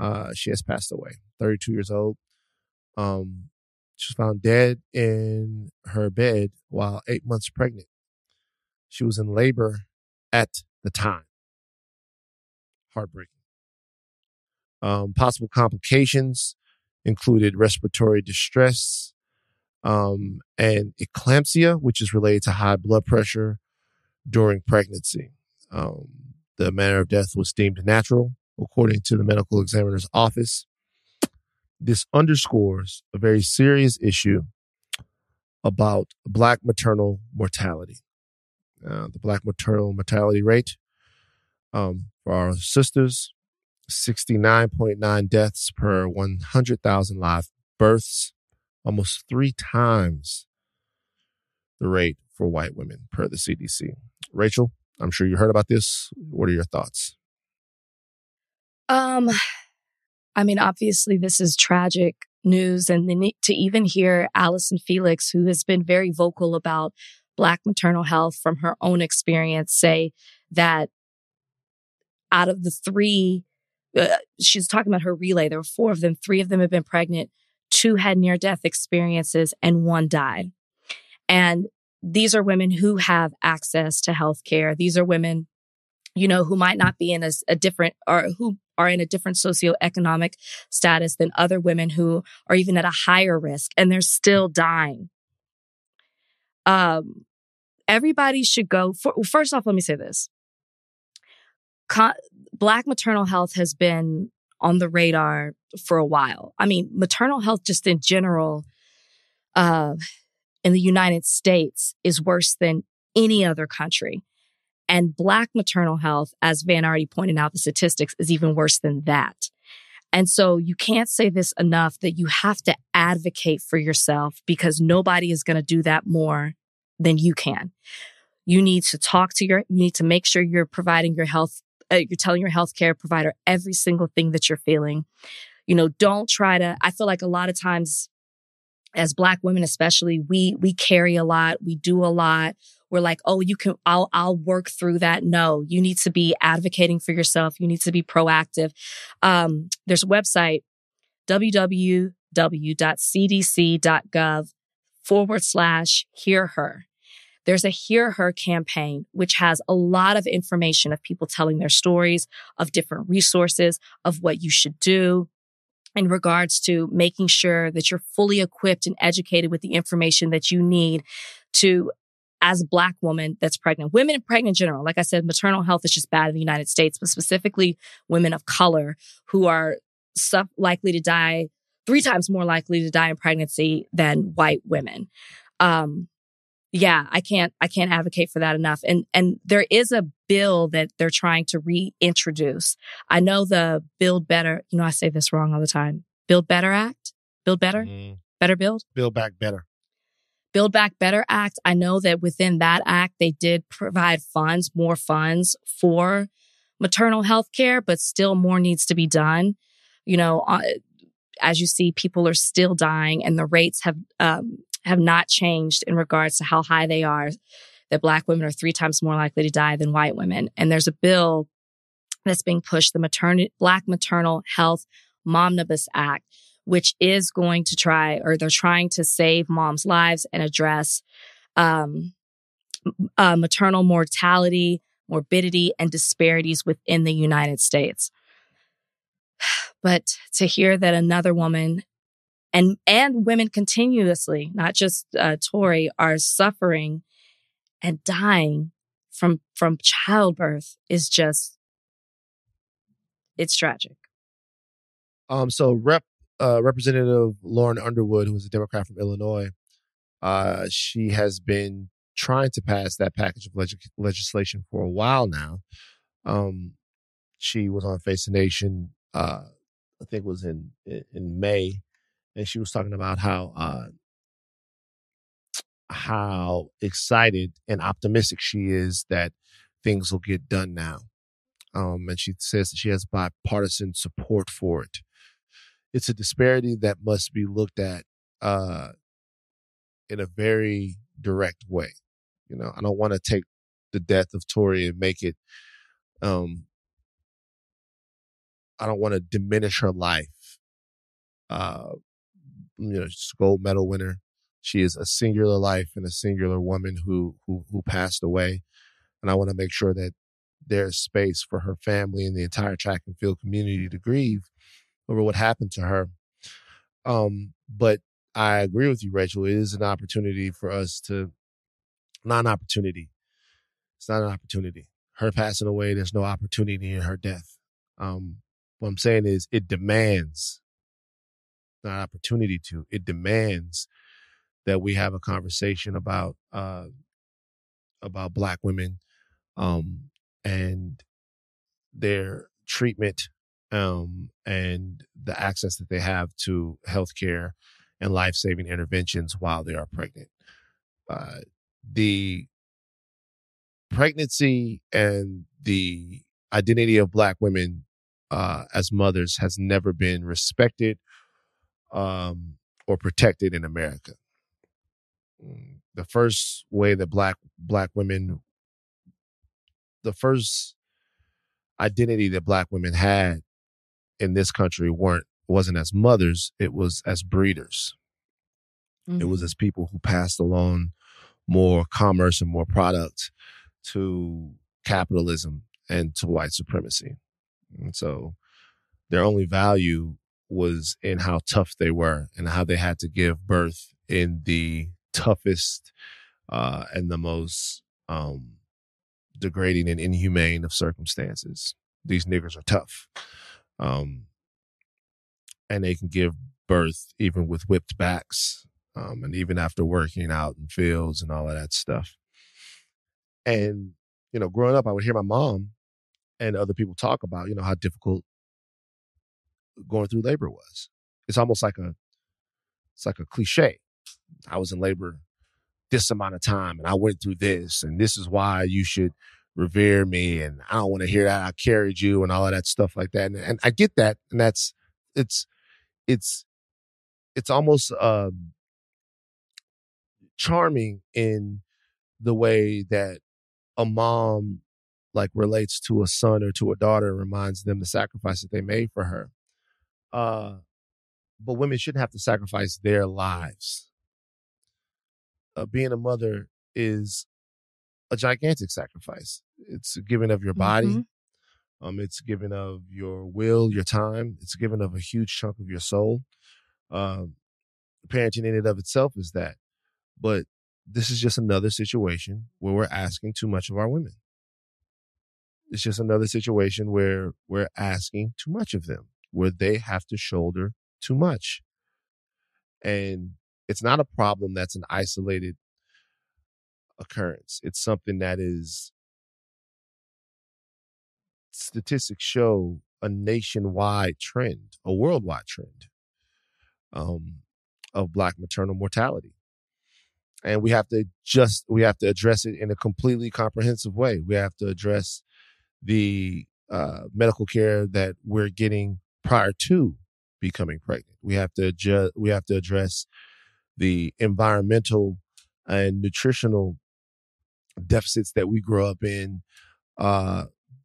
Uh, she has passed away. 32 years old. Um, she was found dead in her bed while eight months pregnant. She was in labor at the time. Heartbreaking. Um, possible complications included respiratory distress um, and eclampsia, which is related to high blood pressure during pregnancy. Um, the manner of death was deemed natural, according to the medical examiner's office. This underscores a very serious issue about Black maternal mortality. Uh, the Black maternal mortality rate um, for our sisters 69.9 deaths per 100,000 live births, almost three times the rate for white women per the CDC. Rachel, I'm sure you heard about this. What are your thoughts? Um, I mean, obviously, this is tragic news, and then to even hear Allison Felix, who has been very vocal about Black maternal health from her own experience, say that out of the three, uh, she's talking about her relay. There were four of them. Three of them have been pregnant. Two had near death experiences, and one died. And these are women who have access to health care. These are women, you know, who might not be in a, a different or who are in a different socioeconomic status than other women who are even at a higher risk and they're still dying. Um, everybody should go for, first off, let me say this. Black maternal health has been on the radar for a while. I mean, maternal health just in general, uh, in the United States is worse than any other country. And Black maternal health, as Van already pointed out, the statistics is even worse than that. And so you can't say this enough that you have to advocate for yourself because nobody is going to do that more than you can. You need to talk to your, you need to make sure you're providing your health, uh, you're telling your healthcare provider every single thing that you're feeling. You know, don't try to, I feel like a lot of times as black women especially we we carry a lot we do a lot we're like oh you can i'll i'll work through that. No you need to be advocating for yourself. You need to be proactive. Um, there's a website www.cdc.gov forward slash hear her. There's a hear her campaign which has a lot of information of people telling their stories of different resources of what you should do in regards to making sure that you're fully equipped and educated with the information that you need to as a black woman that's pregnant women pregnant in general like i said maternal health is just bad in the united states but specifically women of color who are likely to die three times more likely to die in pregnancy than white women um, yeah, I can't, I can't advocate for that enough. And, and there is a bill that they're trying to reintroduce. I know the Build Better, you know, I say this wrong all the time. Build Better Act, Build Better, mm. Better Build, Build Back Better. Build Back Better Act. I know that within that act, they did provide funds, more funds for maternal health care, but still more needs to be done. You know, uh, as you see, people are still dying and the rates have, um, have not changed in regards to how high they are, that black women are three times more likely to die than white women. And there's a bill that's being pushed, the maternity, Black Maternal Health Momnibus Act, which is going to try, or they're trying to save moms' lives and address um, uh, maternal mortality, morbidity, and disparities within the United States. But to hear that another woman and and women continuously, not just uh, Tori, are suffering and dying from from childbirth is just it's tragic. Um. So, Rep uh, Representative Lauren Underwood, who is a Democrat from Illinois, uh, she has been trying to pass that package of leg- legislation for a while now. Um, she was on Face the Nation. Uh, I think it was in in May and she was talking about how uh, how excited and optimistic she is that things will get done now. Um, and she says that she has bipartisan support for it. It's a disparity that must be looked at uh, in a very direct way. You know, I don't want to take the death of Tori and make it. Um, I don't want to diminish her life uh, you know, she's a gold medal winner. She is a singular life and a singular woman who who who passed away. And I want to make sure that there's space for her family and the entire track and field community to grieve over what happened to her. Um, but I agree with you, Rachel. It is an opportunity for us to, not an opportunity. It's not an opportunity. Her passing away, there's no opportunity in her death. Um, what I'm saying is it demands not opportunity to. It demands that we have a conversation about uh, about Black women um, and their treatment um, and the access that they have to healthcare and life saving interventions while they are pregnant. Uh, the pregnancy and the identity of black women uh, as mothers has never been respected um, or protected in America. Mm, The first way that black black women, the first identity that black women had in this country weren't wasn't as mothers; it was as breeders. It was as people who passed along more commerce and more product to capitalism and to white supremacy. And so their only value was in how tough they were and how they had to give birth in the toughest uh, and the most um, degrading and inhumane of circumstances. These niggers are tough. Um, and they can give birth even with whipped backs um, and even after working out in fields and all of that stuff. And, you know, growing up, I would hear my mom and other people talk about, you know, how difficult going through labor was. It's almost like a, it's like a cliche. I was in labor this amount of time and I went through this and this is why you should revere me and I don't want to hear that I carried you and all of that stuff like that. And, and I get that. And that's, it's, it's, it's almost, um, charming in the way that a mom like relates to a son or to a daughter and reminds them the sacrifice that they made for her. Uh, but women shouldn't have to sacrifice their lives. Uh, being a mother is a gigantic sacrifice. It's a giving of your body. Mhm. Um, it's giving of your will, your time. It's giving of a huge chunk of your soul. Um, parenting in and of itself is that. But this is just another situation where we're asking too much of our women. It's just another situation where we're asking too much of them, where they have to shoulder too much. And it's not a problem that's an isolated occurrence. It's something that is statistics show a nationwide trend, a worldwide trend um, of black maternal mortality. And we have to just we have to address it in a completely comprehensive way. We have to address the uh, medical care that we're getting prior to becoming pregnant. We have to adjust, we have to address the environmental and nutritional deficits that we grow up in uh,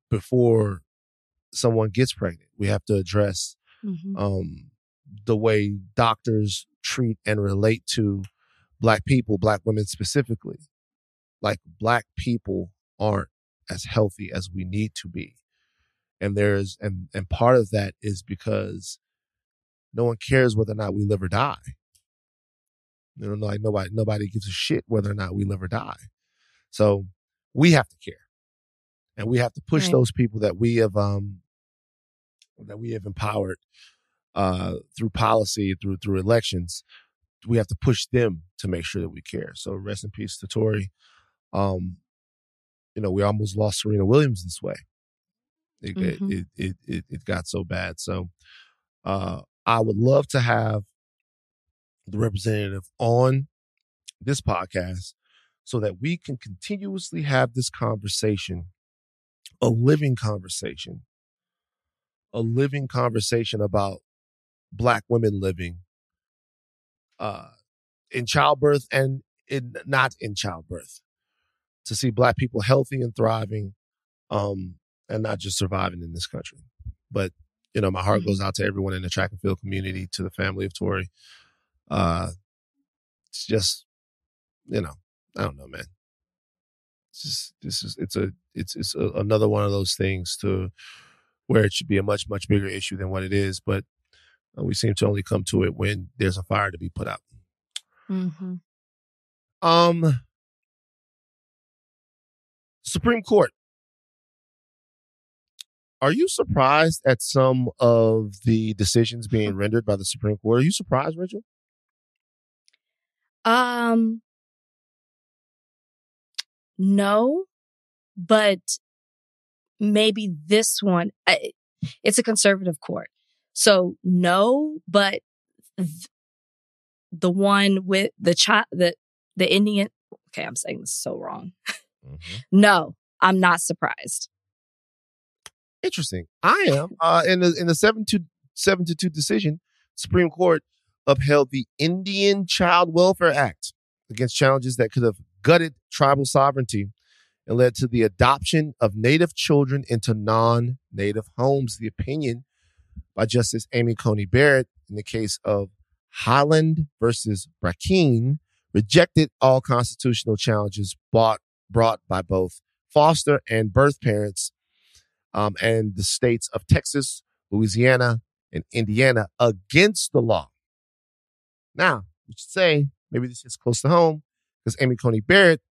before someone gets pregnant. We have to address Mhm. um, the way doctors treat and relate to black people, black women specifically. Like black people aren't as healthy as we need to be. And there's and and part of that is because no one cares whether or not we live or die. You know, like nobody nobody gives a shit whether or not we live or die. So we have to care. And we have to push Right. those people that we have um that we have empowered uh through policy, through through elections. We have to push them to make sure that we care. So rest in peace to Tori. Um, you know, we almost lost Serena Williams this way. It Mhm. it, it it it got so bad. So uh I would love to have the representative on this podcast so that we can continuously have this conversation, a living conversation, a living conversation about black women living uh, in childbirth and in not in childbirth to see black people healthy and thriving um, and not just surviving in this country. But, you know, my heart goes out to everyone in the track and field community, to the family of Tori. Uh, it's just, you know, I don't know, man. It's just, this is, it's a, it's, it's a, another one of those things to where it should be a much, much bigger issue than what it is. But uh, we seem to only come to it when there's a fire to be put out. Mhm. Um, Supreme Court. Are you surprised at some of the decisions being rendered by the Supreme Court? Are you surprised, Rachel? Um, no, but maybe this one, I, it's a conservative court. So no, but th- the one with the child, the, the Indian, okay, I'm saying this so wrong. Mhm. No, I'm not surprised. Interesting. I am. Uh, in the in the seven to seven to two decision, Supreme Court upheld the Indian Child Welfare Act against challenges that could have gutted tribal sovereignty and led to the adoption of Native children into non-Native homes. The opinion by Justice Amy Coney Barrett in the case of Haaland versus Brackeen rejected all constitutional challenges brought brought by both foster and birth parents um, and the states of Texas, Louisiana, and Indiana against the law. Now, we should say maybe this is close to home because Amy Coney Barrett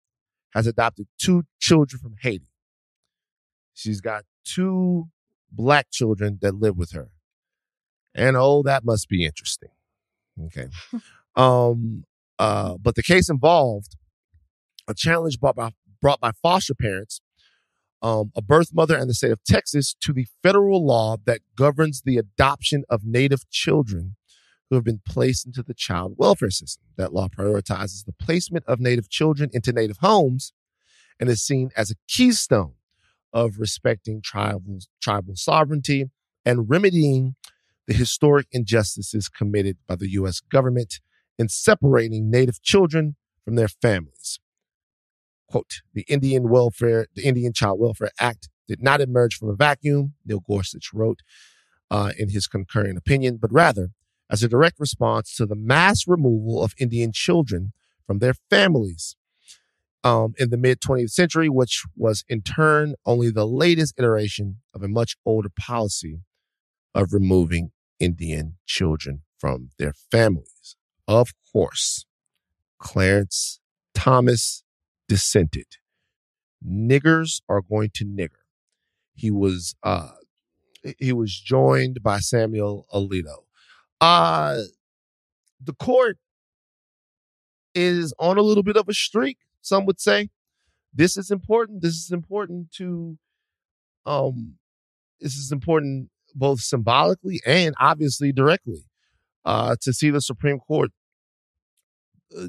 has adopted two children from Haiti. She's got two black children that live with her. And oh, that must be interesting. Okay. um, uh, but the case involved a challenge brought by brought by foster parents um, a birth mother and the state of Texas to the federal law that governs the adoption of Native children who have been placed into the child welfare system. That law prioritizes the placement of Native children into Native homes and is seen as a keystone of respecting tribal, tribal sovereignty and remedying the historic injustices committed by the U.S. government in separating Native children from their families. Quote, the Indian Welfare, the Indian Child Welfare Act did not emerge from a vacuum, Neil Gorsuch wrote uh, in his concurring opinion, but rather as a direct response to the mass removal of Indian children from their families um, in the mid 20th century, which was in turn only the latest iteration of a much older policy of removing Indian children from their families. Of course, Clarence Thomas dissented. Niggers are going to nigger. He was uh he was joined by Samuel Alito. Uh the court is on a little bit of a streak, some would say. This is important. This is important to um this is important both symbolically and obviously directly uh to see the Supreme Court uh,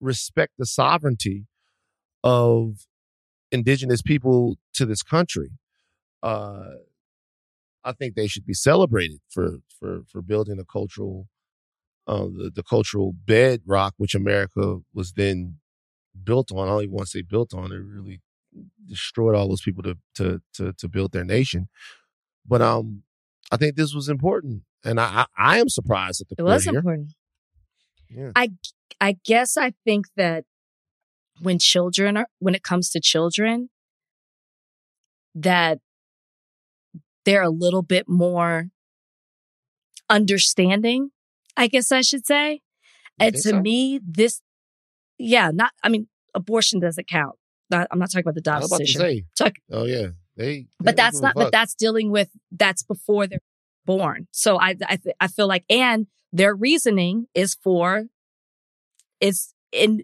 respect the sovereignty of indigenous people to this country. Uh, I think they should be celebrated for for for building a cultural uh, the, the cultural bedrock which America was then built on. I don't even want to say built on; it really destroyed all those people to to to to build their nation. But um, I think this was important, and I I, I am surprised at the It was here. important. Yeah. I I guess I think that when children are when it comes to children that they're a little bit more understanding, I guess I should say. And to so? me, this yeah, not I mean, abortion doesn't count. Not, I'm not talking about the Dobbs decision. Talk, oh yeah, they. they but that's not but that's dealing with that's before they're born so i i, th- I feel like and their reasoning is for is in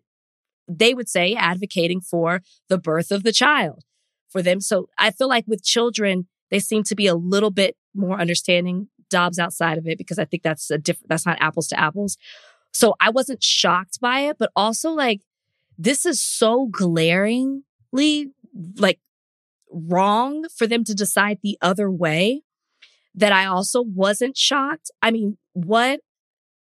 they would say advocating for the birth of the child for them so i feel like with children they seem to be a little bit more understanding Dobbs outside of it because i think that's a different that's not apples to apples so i wasn't shocked by it but also like this is so glaringly like wrong for them to decide the other way that I also wasn't shocked. I mean, what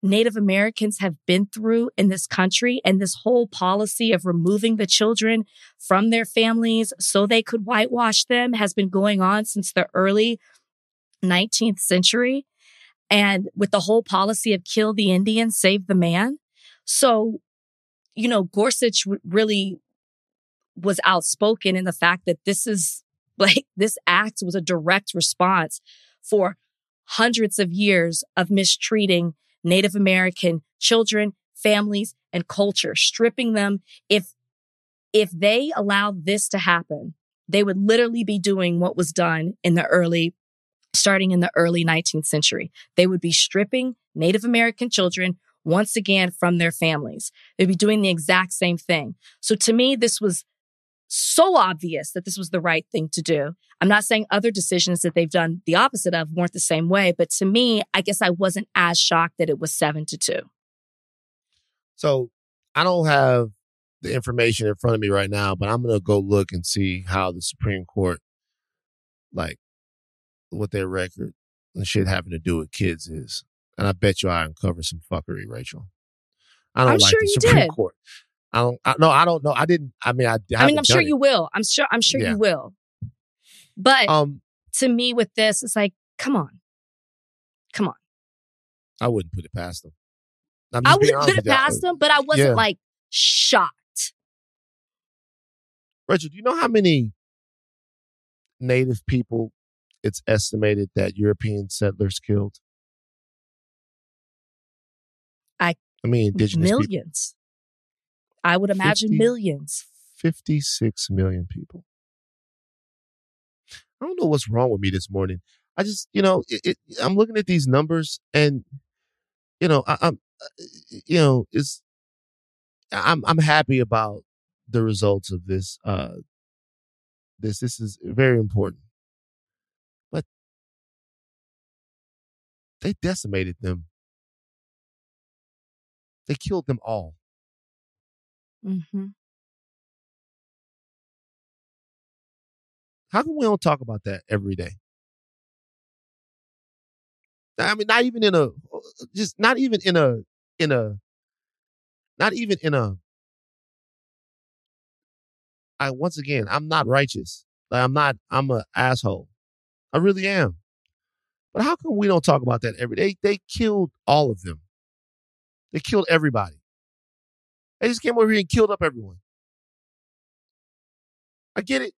Native Americans have been through in this country and this whole policy of removing the children from their families so they could whitewash them has been going on since the early 19th century. And with the whole policy of kill the Indian, save the man. So, you know, Gorsuch really was outspoken in the fact that this is like this act was a direct response for hundreds of years of mistreating Native American children, families, and culture, stripping them. If, if they allowed this to happen, they would literally be doing what was done in the early, starting in the early 19th century. They would be stripping Native American children once again from their families. They'd be doing the exact same thing. So to me, this was so obvious that this was the right thing to do. I'm not saying other decisions that they've done the opposite of weren't the same way, but to me, I guess I wasn't as shocked that it was seven to two. So I don't have the information in front of me right now, but I'm gonna go look and see how the Supreme Court, like, what their record and shit having to do with kids is. And I bet you I uncover some fuckery, Rachel. I don't I'm like sure the Supreme did. Court. I don't. I, no, I don't know. I didn't. I mean, I. I mean, I'm sure you will. I'm sure. I'm sure Yeah. you will. But Um, to me, with this, it's like, come on, come on. I wouldn't put it past them. I wouldn't put it. I- past them, but I wasn't Yeah. like shocked. Rachel, do you know how many native people it's estimated that European settlers killed? I- I mean, indigenous millions. I would imagine 50 millions. 56 million people. I don't know what's wrong with me this morning. I just, you know, it, it, I'm looking at these numbers and, you know, I, I'm, uh, you know, it's, I'm, I'm happy about the results of this. Uh, this, this is very important. But they decimated them. They killed them all. Hmm How come we don't talk about that every day? I mean, not even in a, just not even in a, in a, not even in a. I once again, I'm not righteous. Like I'm not. I'm a asshole. I really am. But how come we don't talk about that every day? They killed all of them. They killed everybody. They just came over here and killed up everyone. I get it.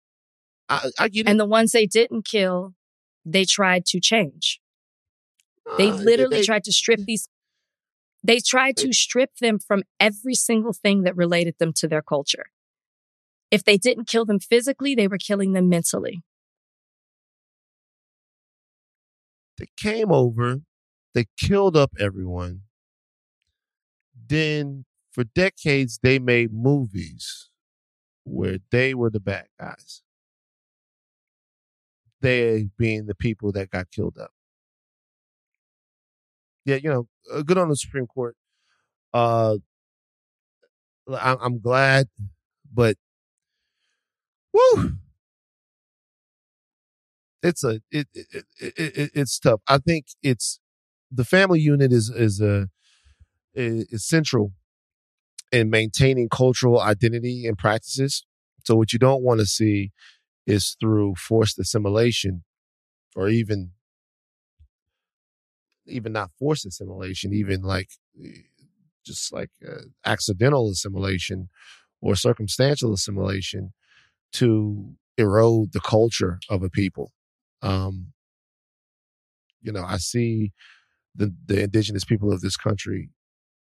I, I get it. And the ones they didn't kill, they tried to change. They Uh, literally they- tried to strip these. They tried to strip them from every single thing that related them to their culture. If they didn't kill them physically, they were killing them mentally. they came over, they killed up everyone. Then for decades they made movies where they were the bad guys. They being the people that got killed up. Yeah, you know, uh, good on the Supreme Court. Uh, I'm, glad, but woo, it's a it, it, it, it it's tough. I think it's the family unit is is a is, is central in maintaining cultural identity and practices. So what you don't want to see is through forced assimilation or even even not forced assimilation, even like eh, just like uh, accidental assimilation or circumstantial assimilation to erode the culture of a people. Um, you know, I see the the indigenous people of this country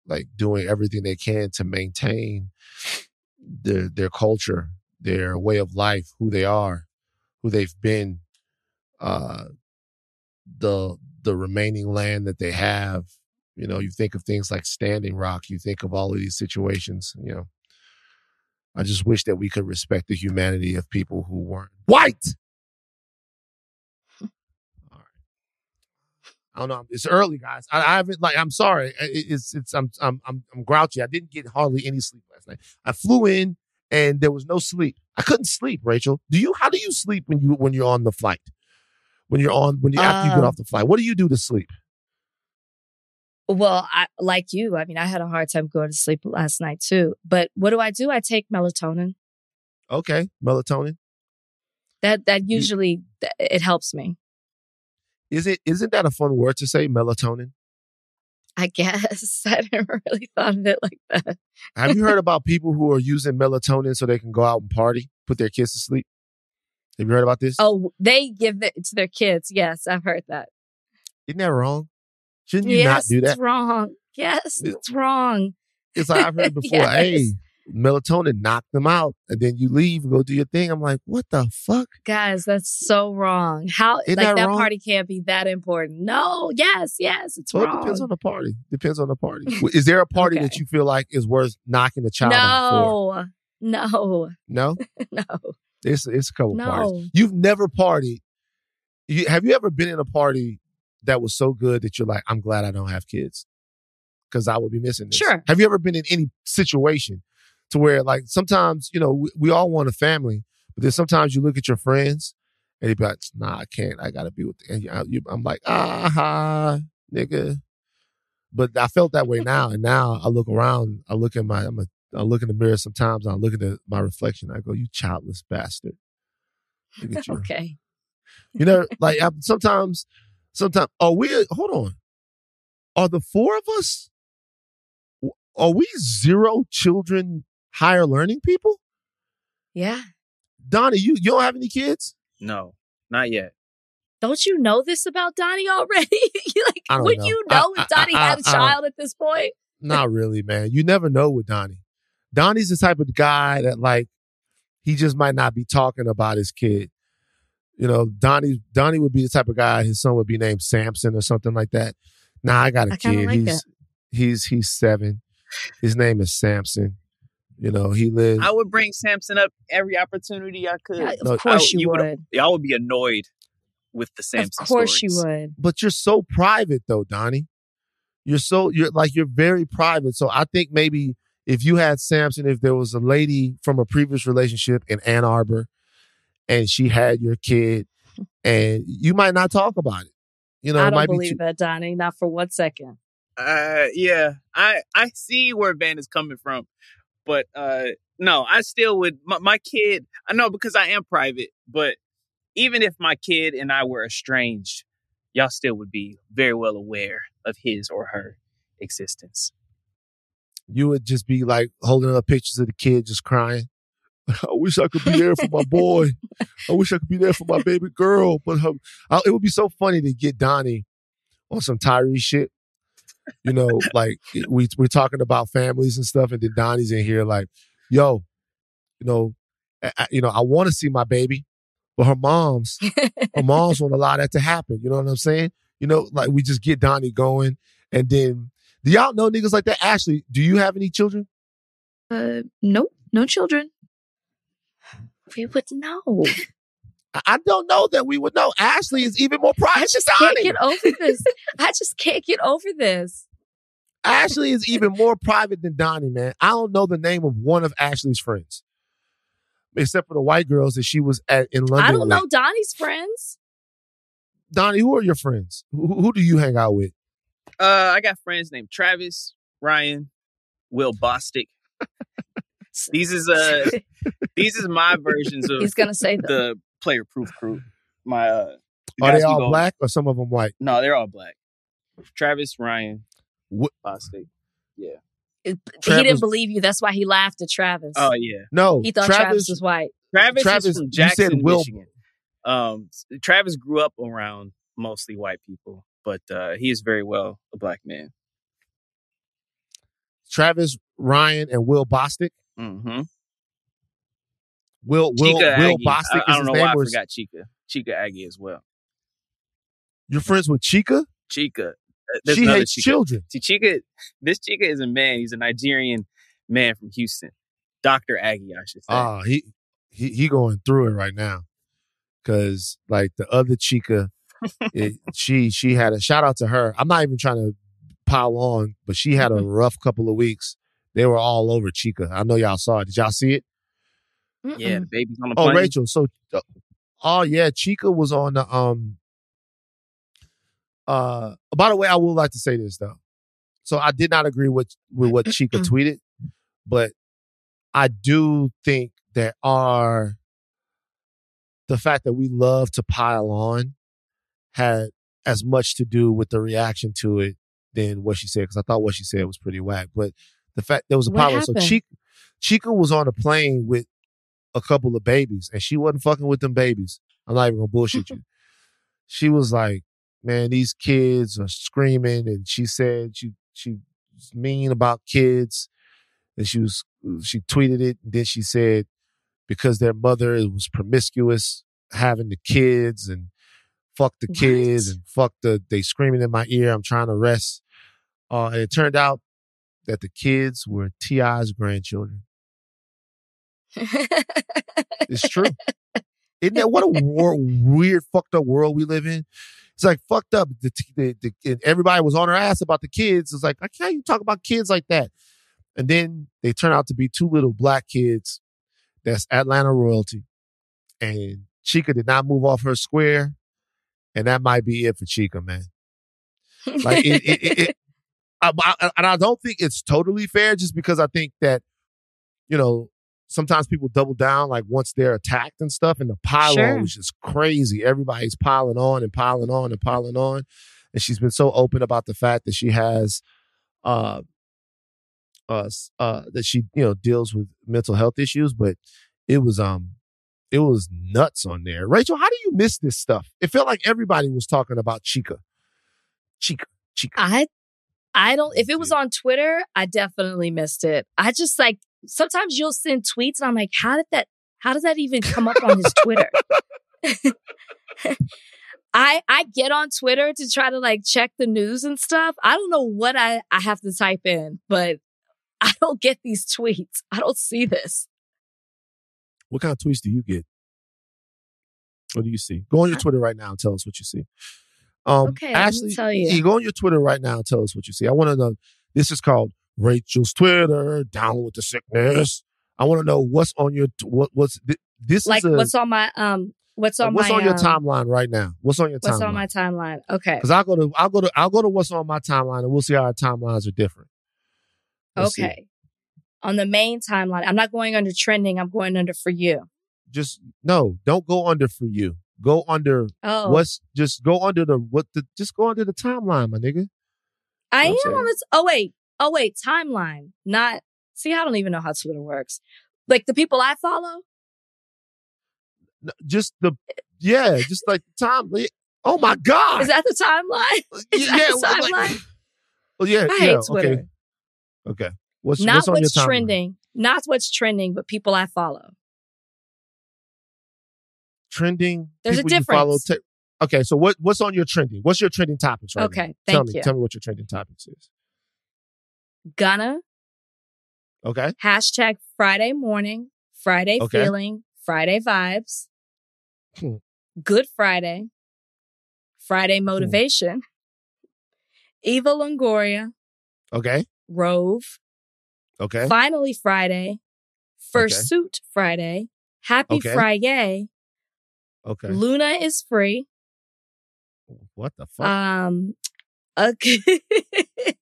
like doing everything they can to maintain their their culture, their way of life, who they are, who they've been, uh, the the remaining land that they have. You know, you think of things like Standing Rock, you think of all of these situations. You know, I just wish that we could respect the humanity of people who weren't white. All right. I don't know. It's early, guys. I, I haven't like. I'm sorry. It- It's it's. I'm I'm I'm I'm grouchy. I didn't get hardly any sleep last night. I flew in and there was no sleep. I couldn't sleep. Rachel, do you? How do you sleep when you when you're on the flight? When you're on when you after you get Um, off the flight, what do you do to sleep? Well, I, like you, I mean, I had a hard time going to sleep last night too. But what do I do? I take melatonin. Okay, melatonin. That that usually th- it helps me. Is it isn't that a fun word to say? Melatonin. I guess I never really thought of it like that. Have you heard about people who are using melatonin so they can go out and party, put their kids to sleep? Have you heard about this? Oh, they give it to their kids. Yes, I've heard that. Isn't that wrong? Shouldn't you yes, not do that? it's wrong. Yes, it's wrong. It's like I've heard before, Yes. hey, melatonin knock them out, and then you leave and go do your thing. I'm like, what the fuck? Guys, that's so wrong. How Isn't like that that party can't be that important. No, yes, yes, it's it wrong. depends on the party. Depends on the party. Is there a party that you feel like is worth knocking the child no, no, No, no, it's it's a couple no. parties. You've never partied. You, have you ever been in a party that was so good that you're like, I'm glad I don't have kids because I would be missing this. Sure. Have you ever been in any situation to where like sometimes you know we, we all want a family, but then sometimes you look at your friends and you be like, nah, I can't. I gotta be with. And you, I'm like, ah, nigga. But I felt that way now, and now I look around. I look at my. I'm a, I look in the mirror sometimes. I look at my reflection. I go, you childless bastard. You. Okay. You know, like I, sometimes, sometimes. Are we? Hold on. Are the four of us? Are we zero children higher learning people? Yeah. Donnie, you you don't have any kids? No, not yet. Don't you know this about Donnie already? like, I don't would know. you know I- if Donnie I- had a I- I don't- child at this point? Not really, man. You never know with Donnie. Donnie's the type of guy that like he just might not be talking about his kid. You know, Donnie Donnie would be the type of guy his son would be named Samson or something like that. Nah, I got a I kinda kid. like he's that. he's he's seven. His name is Samson. You know, he lives I would bring Samson up every opportunity I could. Yeah, of No, course I- you would- would. Y'all would be annoyed with the Samson Of course stories. you would. but you're so private though, Donnie. You're so you're like you're very private. So I think maybe if you had Samson, if there was a lady from a previous relationship in Ann Arbor and she had your kid and you might not talk about it. You know, I don't might be believe too, that, Donnie. Not for one second. Uh, yeah, I I see where Van is coming from, but uh, no, I still would. My, my kid, I know because I am private, but even if my kid and I were estranged, y'all still would be very well aware of his or her existence. you would just be like holding up pictures of the kid just crying. I wish I could be there for my boy. I wish I could be there for my baby girl. But her, I, it would be so funny to get Donnie on some Tyrese shit. You know, like we we're talking about families and stuff, and then Donnie's in here like, "Yo, you know, I, you know, I want to see my baby, but her mom's her mom's won't allow that to happen. You know what I'm saying? You know, like we just get Donnie going, and then do y'all know niggas like that? Ashleigh, do you have any children? Uh, nope, no children. We would know. I, I don't know that we would know. Ashleigh is even more private. I private just can't get over this. I just can't get over this. Ashleigh is even more private than Donnie, man. I don't know the name of one of Ashleigh's friends, except for the white girls that she was at in London. I don't with. know Donnie's friends. Donnie. Who are your friends? Who, who do you hang out with? Uh, I got friends named Travis, Ryan, Will Bostic. these is uh these is my versions of He's gonna say them. the player proof crew. My uh, the Are they all go- black or some of them white? No, they're all black. Travis, Ryan, What? Bostic. It- he didn't believe you. That's why he laughed at Travis. Oh yeah. No, he thought Travis, Travis. was white. Travis, Travis, is from you Jackson, said Will- Michigan. Um, Travis grew up around mostly white people, but uh, he is very well a black man. Travis, Ryan, and Will Bostic. Mm-hmm. Will Will Chika Will Aggie. Bostic I, I don't know why I forgot Chika. Chika Aggie as well. You're friends with Chika? Chika. Uh, there's she hates Chika. children. See, Chika, this Chika is a man. He's a Nigerian man from Houston. Dr. Aggie, I should say. Ah, he he he going through it right now. Cause like the other Chika, it, she she had a shout out to her. I'm not even trying to pile on, but she had a rough couple of weeks. They were all over Chika. I know y'all saw it. Did y'all see it? Yeah, the baby's on the Oh, plane. Oh, Rachel. So, uh, oh yeah, Chika was on the um. Uh, by the way, I would like to say this though. So I did not agree with with what Chika tweeted, but I do think there are the fact that we love to pile on had as much to do with the reaction to it than what she said because I thought what she said was pretty whack. But the fact there was a What problem. So happened? Chika, Chika was on a plane with a couple of babies, and she wasn't fucking with them babies. I'm not even gonna bullshit you. She was like, "Man, these kids are screaming," and she said she she was mean about kids, and she was she tweeted it. And then she said because their mother was promiscuous, having the kids and fuck the kids What? and fuck the they screaming in my ear. I'm trying to rest. Uh, and it turned out that the kids were T.I.'s grandchildren. It's true. Isn't that what a wor- weird, fucked up world we live in? It's like fucked up. The, the, the, and everybody was on her ass about the kids. It's like, how can you talk about kids like that? And then they turn out to be two little black kids that's Atlanta royalty. And Chika did not move off her square. And that might be it for Chika, man. Like it, it, it, it I, I- and I don't think it's totally fair just because I think that, you know, sometimes people double down like once they're attacked and stuff and the pile Sure. on was just crazy. Everybody's piling on and piling on and piling on. And she's been so open about the fact that she has uh uh uh that she, you know, deals with mental health issues, but it was um it was nuts on there. Rachel, how do you miss this stuff? It felt like everybody was talking about Chika. Chika, Chika. I I don't if it was on Twitter, I definitely missed it. I just like sometimes you'll send tweets and I'm like, how did that how did that even come up on his Twitter? I I get on Twitter to try to like check the news and stuff. I don't know what I, I have to type in, but I don't get these tweets. I don't see this. What kind of tweets do you get? What do you see? Go on your Twitter right now and tell us what you see. Um, Okay, Ashleigh, tell you. go on your Twitter right now and tell us what you see. I want to know. This is called Rachel's Twitter. Down with the sickness. I want to know what's on your what what's thi- this Like is a, what's on my um what's on what's my on your um, timeline right now. What's on your What's timeline? on my timeline? Okay. Because I'll go to I'll go to I'll go to what's on my timeline and we'll see how our timelines are different. Let's see. Okay. On the main timeline, I'm not going under trending. I'm going under for you. Just no, don't go under for you. Go under Oh, what's just go under the what the just go under the timeline, my nigga. I know I'm on this. Oh wait, oh wait, timeline. Not see. I don't even know how Twitter works. Like the people I follow. Just the yeah, just like the time. Oh my god! Is that the timeline? Is yeah, that the well, like- timeline? well, yeah, I yeah. hate Okay, Twitter. okay. What's Not what's what's your trending. Not what's trending, but people I follow. Trending. There's a difference. okay, so what what's on your trending? What's your trending topics right now? Okay, tell thank me. you. Tell me what your trending topics is. Gunna Okay. hashtag Friday morning, Friday Okay. feeling, Friday vibes, Hmm. Good Friday, Friday motivation, Eva Longoria, Okay. Rove, Okay. Finally Friday, Fursuit Friday, Happy Okay. Friday, Okay. Luna is free. What the fuck? Um, okay.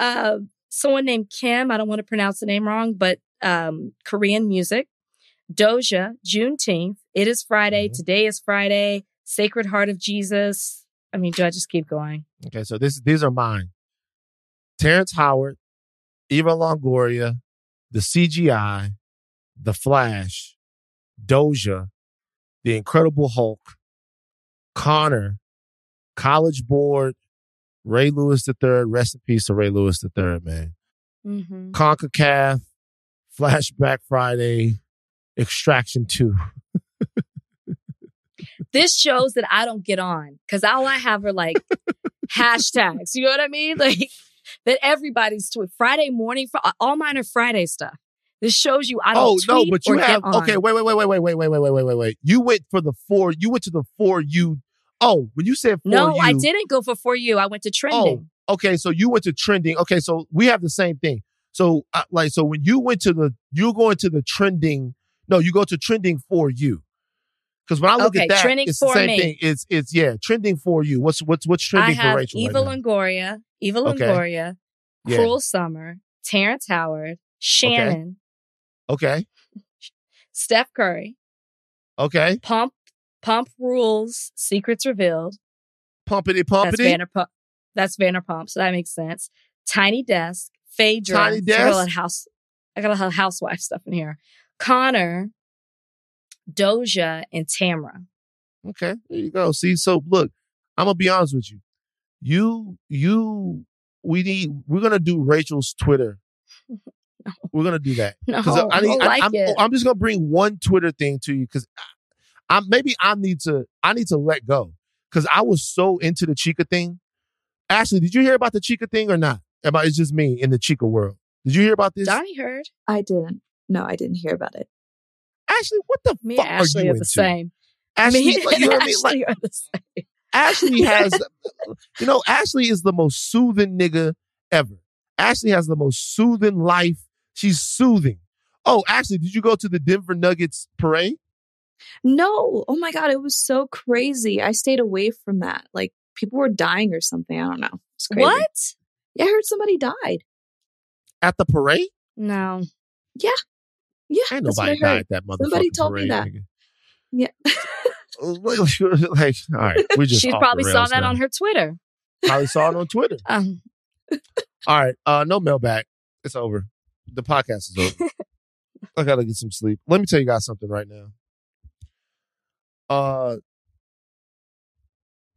um, someone named Kim. I don't want to pronounce the name wrong, but um, Korean music. Doja, Juneteenth. It is Friday. Mhm. Today is Friday. Sacred Heart of Jesus. I mean, do I just keep going? Okay, so this these are mine. Terrence Howard, Eva Longoria, the CGI, The Flash, Doja, The Incredible Hulk, Connor, College Board, Ray Lewis III, rest in peace to Ray Lewis III, man. Mm-hmm. CONCACAF, Flashback Friday, Extraction 2. This shows that I don't get on because all I have are like hashtags. You know what I mean? Like that everybody's tweet Friday morning. fr- All mine are Friday stuff. This shows you I don't Oh no, but you have okay. Wait, wait, wait, wait, wait, wait, wait, wait, wait, wait, wait, wait. You went for the four. You went to the four. You oh, when you said No, you, I didn't go for for you. I went to trending. Oh, okay. So you went to trending. Okay, so we have the same thing. So uh, like, so when you went to the, you're going to the trending. No, you go to trending for you. Because when I look Okay, at that, trending it's the for same me. thing. It's it's yeah, trending for you. What's what's what's I trending for have Rachel Eva right? Longoria, Eva Okay. Longoria, Yeah. Cruel Summer, Terrence Howard, Shannon, Okay, Steph Curry, okay. Pump, Pump Rules, Secrets Revealed. Pumpity pumpity. That's. Vanderpump. That's Vanderpump, so that makes sense. Tiny Desk, Phaedra. Tiny So I got a lot of house. I got a lot of housewife stuff in here. Connor, Doja, and Tamra. Okay, there you go. See, so look, I'm gonna be honest with you. You, you, we need. We're gonna do Rachel's Twitter. We're gonna do that. No, I, I need, I, like I'm, it. I'm just gonna bring one Twitter thing to you because I, maybe I need to. I need to let go because I was so into the Chika thing. Ashleigh, did you hear about the Chika thing or not? About it's just me in the Chika world. Did you hear about this? Donnie heard. I didn't. No, I didn't hear about it. Ashleigh, what the Me fuck and Ashleigh are you are into? the same. Ashleigh, Me like, you know and what I mean? Like, Ashleigh are the same. Ashleigh has, you know, Ashleigh is the most soothing nigga ever. Ashleigh has the most soothing life. She's soothing. Oh, Ashleigh, did you go to the Denver Nuggets parade? No. Oh my God. It was so crazy. I stayed away from that. Like people were dying or something. I don't know. It's crazy. What? Yeah, I heard somebody died. At the parade? No. Yeah. Yeah. Ain't nobody died that motherfucking Somebody told me that. Yeah. like, all right, we just She probably saw that now. on her Twitter. Probably saw it on Twitter. Um, All right, uh, no mailbag. It's over. The podcast is over. I gotta get some sleep. Let me tell you guys something right now. Uh,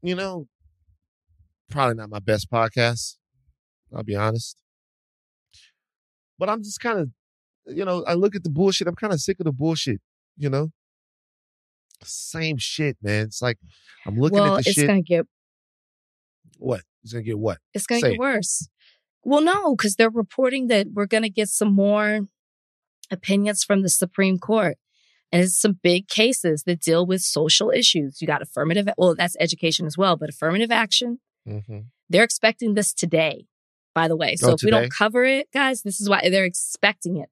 you know, probably not my best podcast. I'll be honest, but I'm just kind of, you know, I look at the bullshit. I'm kind of sick of the bullshit. You know, same shit, man. It's like I'm looking well, at the it's shit. gonna get What? It's gonna get what? it's gonna Say get it. worse. Well, no, because they're reporting that we're gonna get some more opinions from the Supreme Court. And it's some big cases that deal with social issues. You got affirmative, well, that's education as well, but affirmative action. Mm-hmm. They're expecting this today, by the way. So Oh, if we don't cover it, guys, this is why they're expecting it,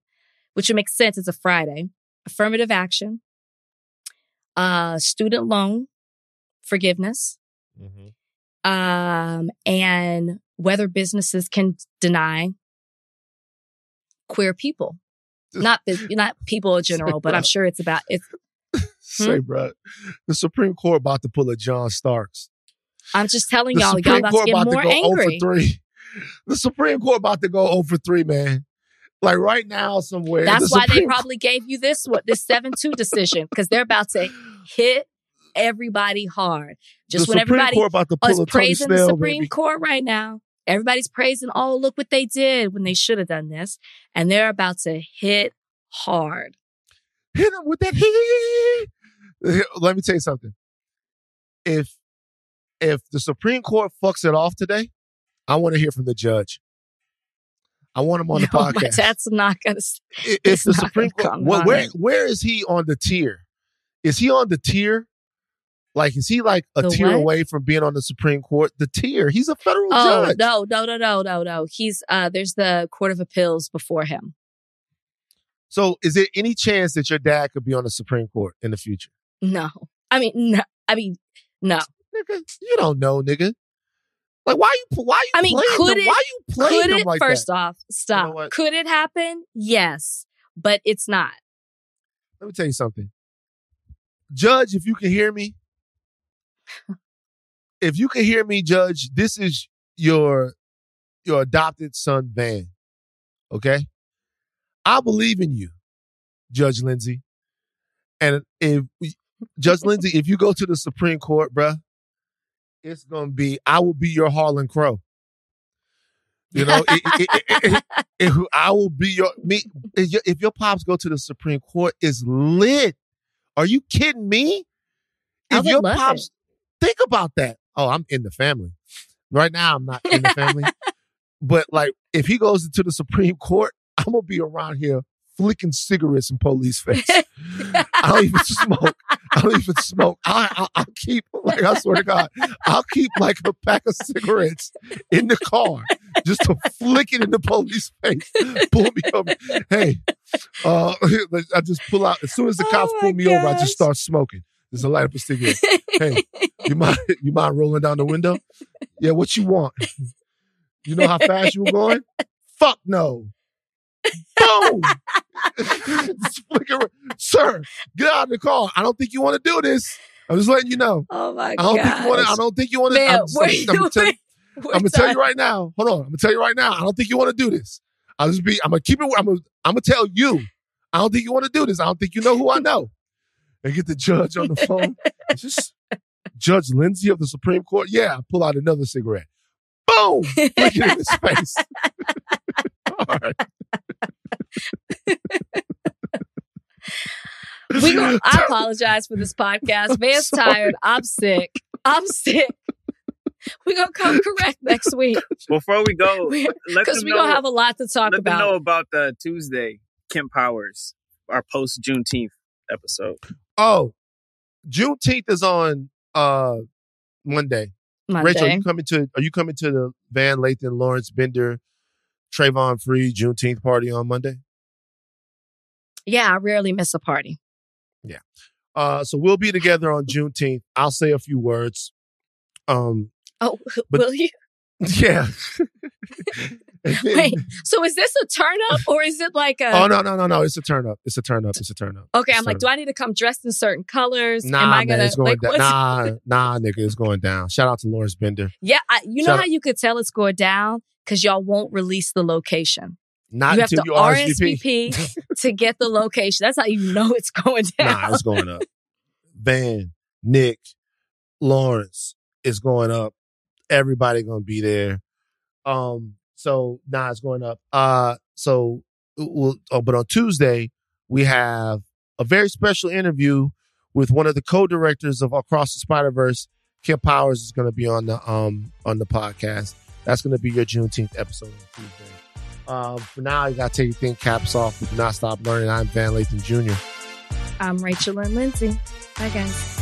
which would make sense. It's a Friday. Affirmative action, uh, student loan forgiveness, Mm-hmm. um, and whether businesses can deny queer people. Not bus- not people in general, but I'm sure it's about it's. Say, Hmm? bro, the Supreme Court about to pull a John Starks. I'm just telling The y'all, y'all Supreme about to Court get about more to go angry. 0 for 3. The Supreme Court about to go 0 for 3, man. Like right now, somewhere. That's the why they probably gave you this what this seven two decision because they're about to hit everybody hard. Just the when Supreme everybody Court about to is pull a praising the Supreme baby. Court right now, everybody's praising. Oh, look what they did when they should have done this, and they're about to hit hard. Hit them with that. Let me tell you something. If if the Supreme Court fucks it off today, I want to hear from the judge. I want him on the oh No, but podcast. that's not gonna. if it's the Supreme Court, come where, on where it. where is he on the tier? Is he on the tier? Like, is he like a The tier what? away from being on the Supreme Court? The tier. He's a federal Oh judge. no, no, no, no, no, no. He's uh. There's the Court of Appeals before him. So, is there any chance that your dad could be on the Supreme Court in the future? No, I mean no. I mean no. Nigga, you don't know, nigga. Like, why you why you I mean, could them? it- Why you playing Could it? like first that? off, stop. what? Could it happen? Yes, but it's not. Let me tell you something. Judge, if you can hear me, if you can hear me, Judge, this is your your adopted son, Van. Okay? I believe in you, Judge Lindsay. And if Judge Lindsay, if you go to the Supreme Court, bruh, it's gonna be I will be your Harlan Crow. You know, it- it- it- I will be your me. If your, if your pops go to the Supreme Court, it's lit. Are you kidding me? If your pops, think about that. Oh, I'm in the family. Right now, I'm not in the family. but like, if he goes into the Supreme Court, I'm gonna be around here flicking cigarettes in police face. I don't even smoke. I don't even smoke. I, I, I'll keep, like, I swear to God, I'll keep like a pack of cigarettes in the car just to flick it in the police face. Pull me over. Hey, uh, I just pull out. As soon as the cops Oh pull me over, I just start smoking. Just a light up a cigarette. Hey, you mind, you mind rolling down the window? Yeah, what you want? You know how fast you were going? Fuck no. Boom. Just flick it- Sir, get out of the car. I don't think you want to do this. I'm just letting you know. Oh my god. I don't think you want to. I don't think you want to. I'm, just- I'm, gonna tell you, I'm gonna tell you right now. Hold on. I'm gonna tell you right now. I don't think you want to do this. I'll just be. I'm gonna keep it. I'm gonna. I'm gonna tell you. I don't think you want to do this. I don't think you know who I know. And get the judge on the phone. Is this Judge Lindsay of the Supreme Court? Yeah. I Pull out another cigarette. Boom. Flick it in his face. All right. We go, I apologize for this podcast. Van's sorry. tired. I'm sick. I'm sick. We're gonna come correct next week Before we go, because we're gonna have a lot to talk let them know about. about the Tuesday Kemp Powers, our post Juneteenth episode. Oh, Juneteenth is on uh Monday. Monday. Rachel, are you coming to are you coming to the Van Lathan Lawrence Bender Trayvon Free Juneteenth party on Monday. Yeah, I rarely miss a party. Yeah. Uh, so we'll be together on Juneteenth. I'll say a few words. Um, Oh, But- will you? yeah. Wait, so is this a turn up or is it like a? oh no, no, no, no! It's a turn up. It's a turn up. It's a turn up. Okay, It's I'm like, do I need to come dressed in certain colors? Nah, Am I man, gonna it's going like? down. Nah, nah, nigga, it's going down. Shout out to Lawrence Bender. Yeah, I, you know Shout how out- you could tell it's going down because y'all won't release the location. Not you have to you RSVP. RSVP to get the location. That's how you know it's going down. Nah, it's going up. Van, Nick, Lawrence is going up. Everybody gonna be there. Um, so nah, it's going up. Uh, so we'll, oh, but on Tuesday we have a very special interview with one of the co-directors of Across the Spider Verse. Kemp Powers is gonna be on the um on the podcast. That's gonna be your Juneteenth episode on Tuesday. Um, for now, you gotta take your thing caps off. Do not stop learning. I'm Van Lathan Jr. I'm Rachel and Lindsay. Bye, guys.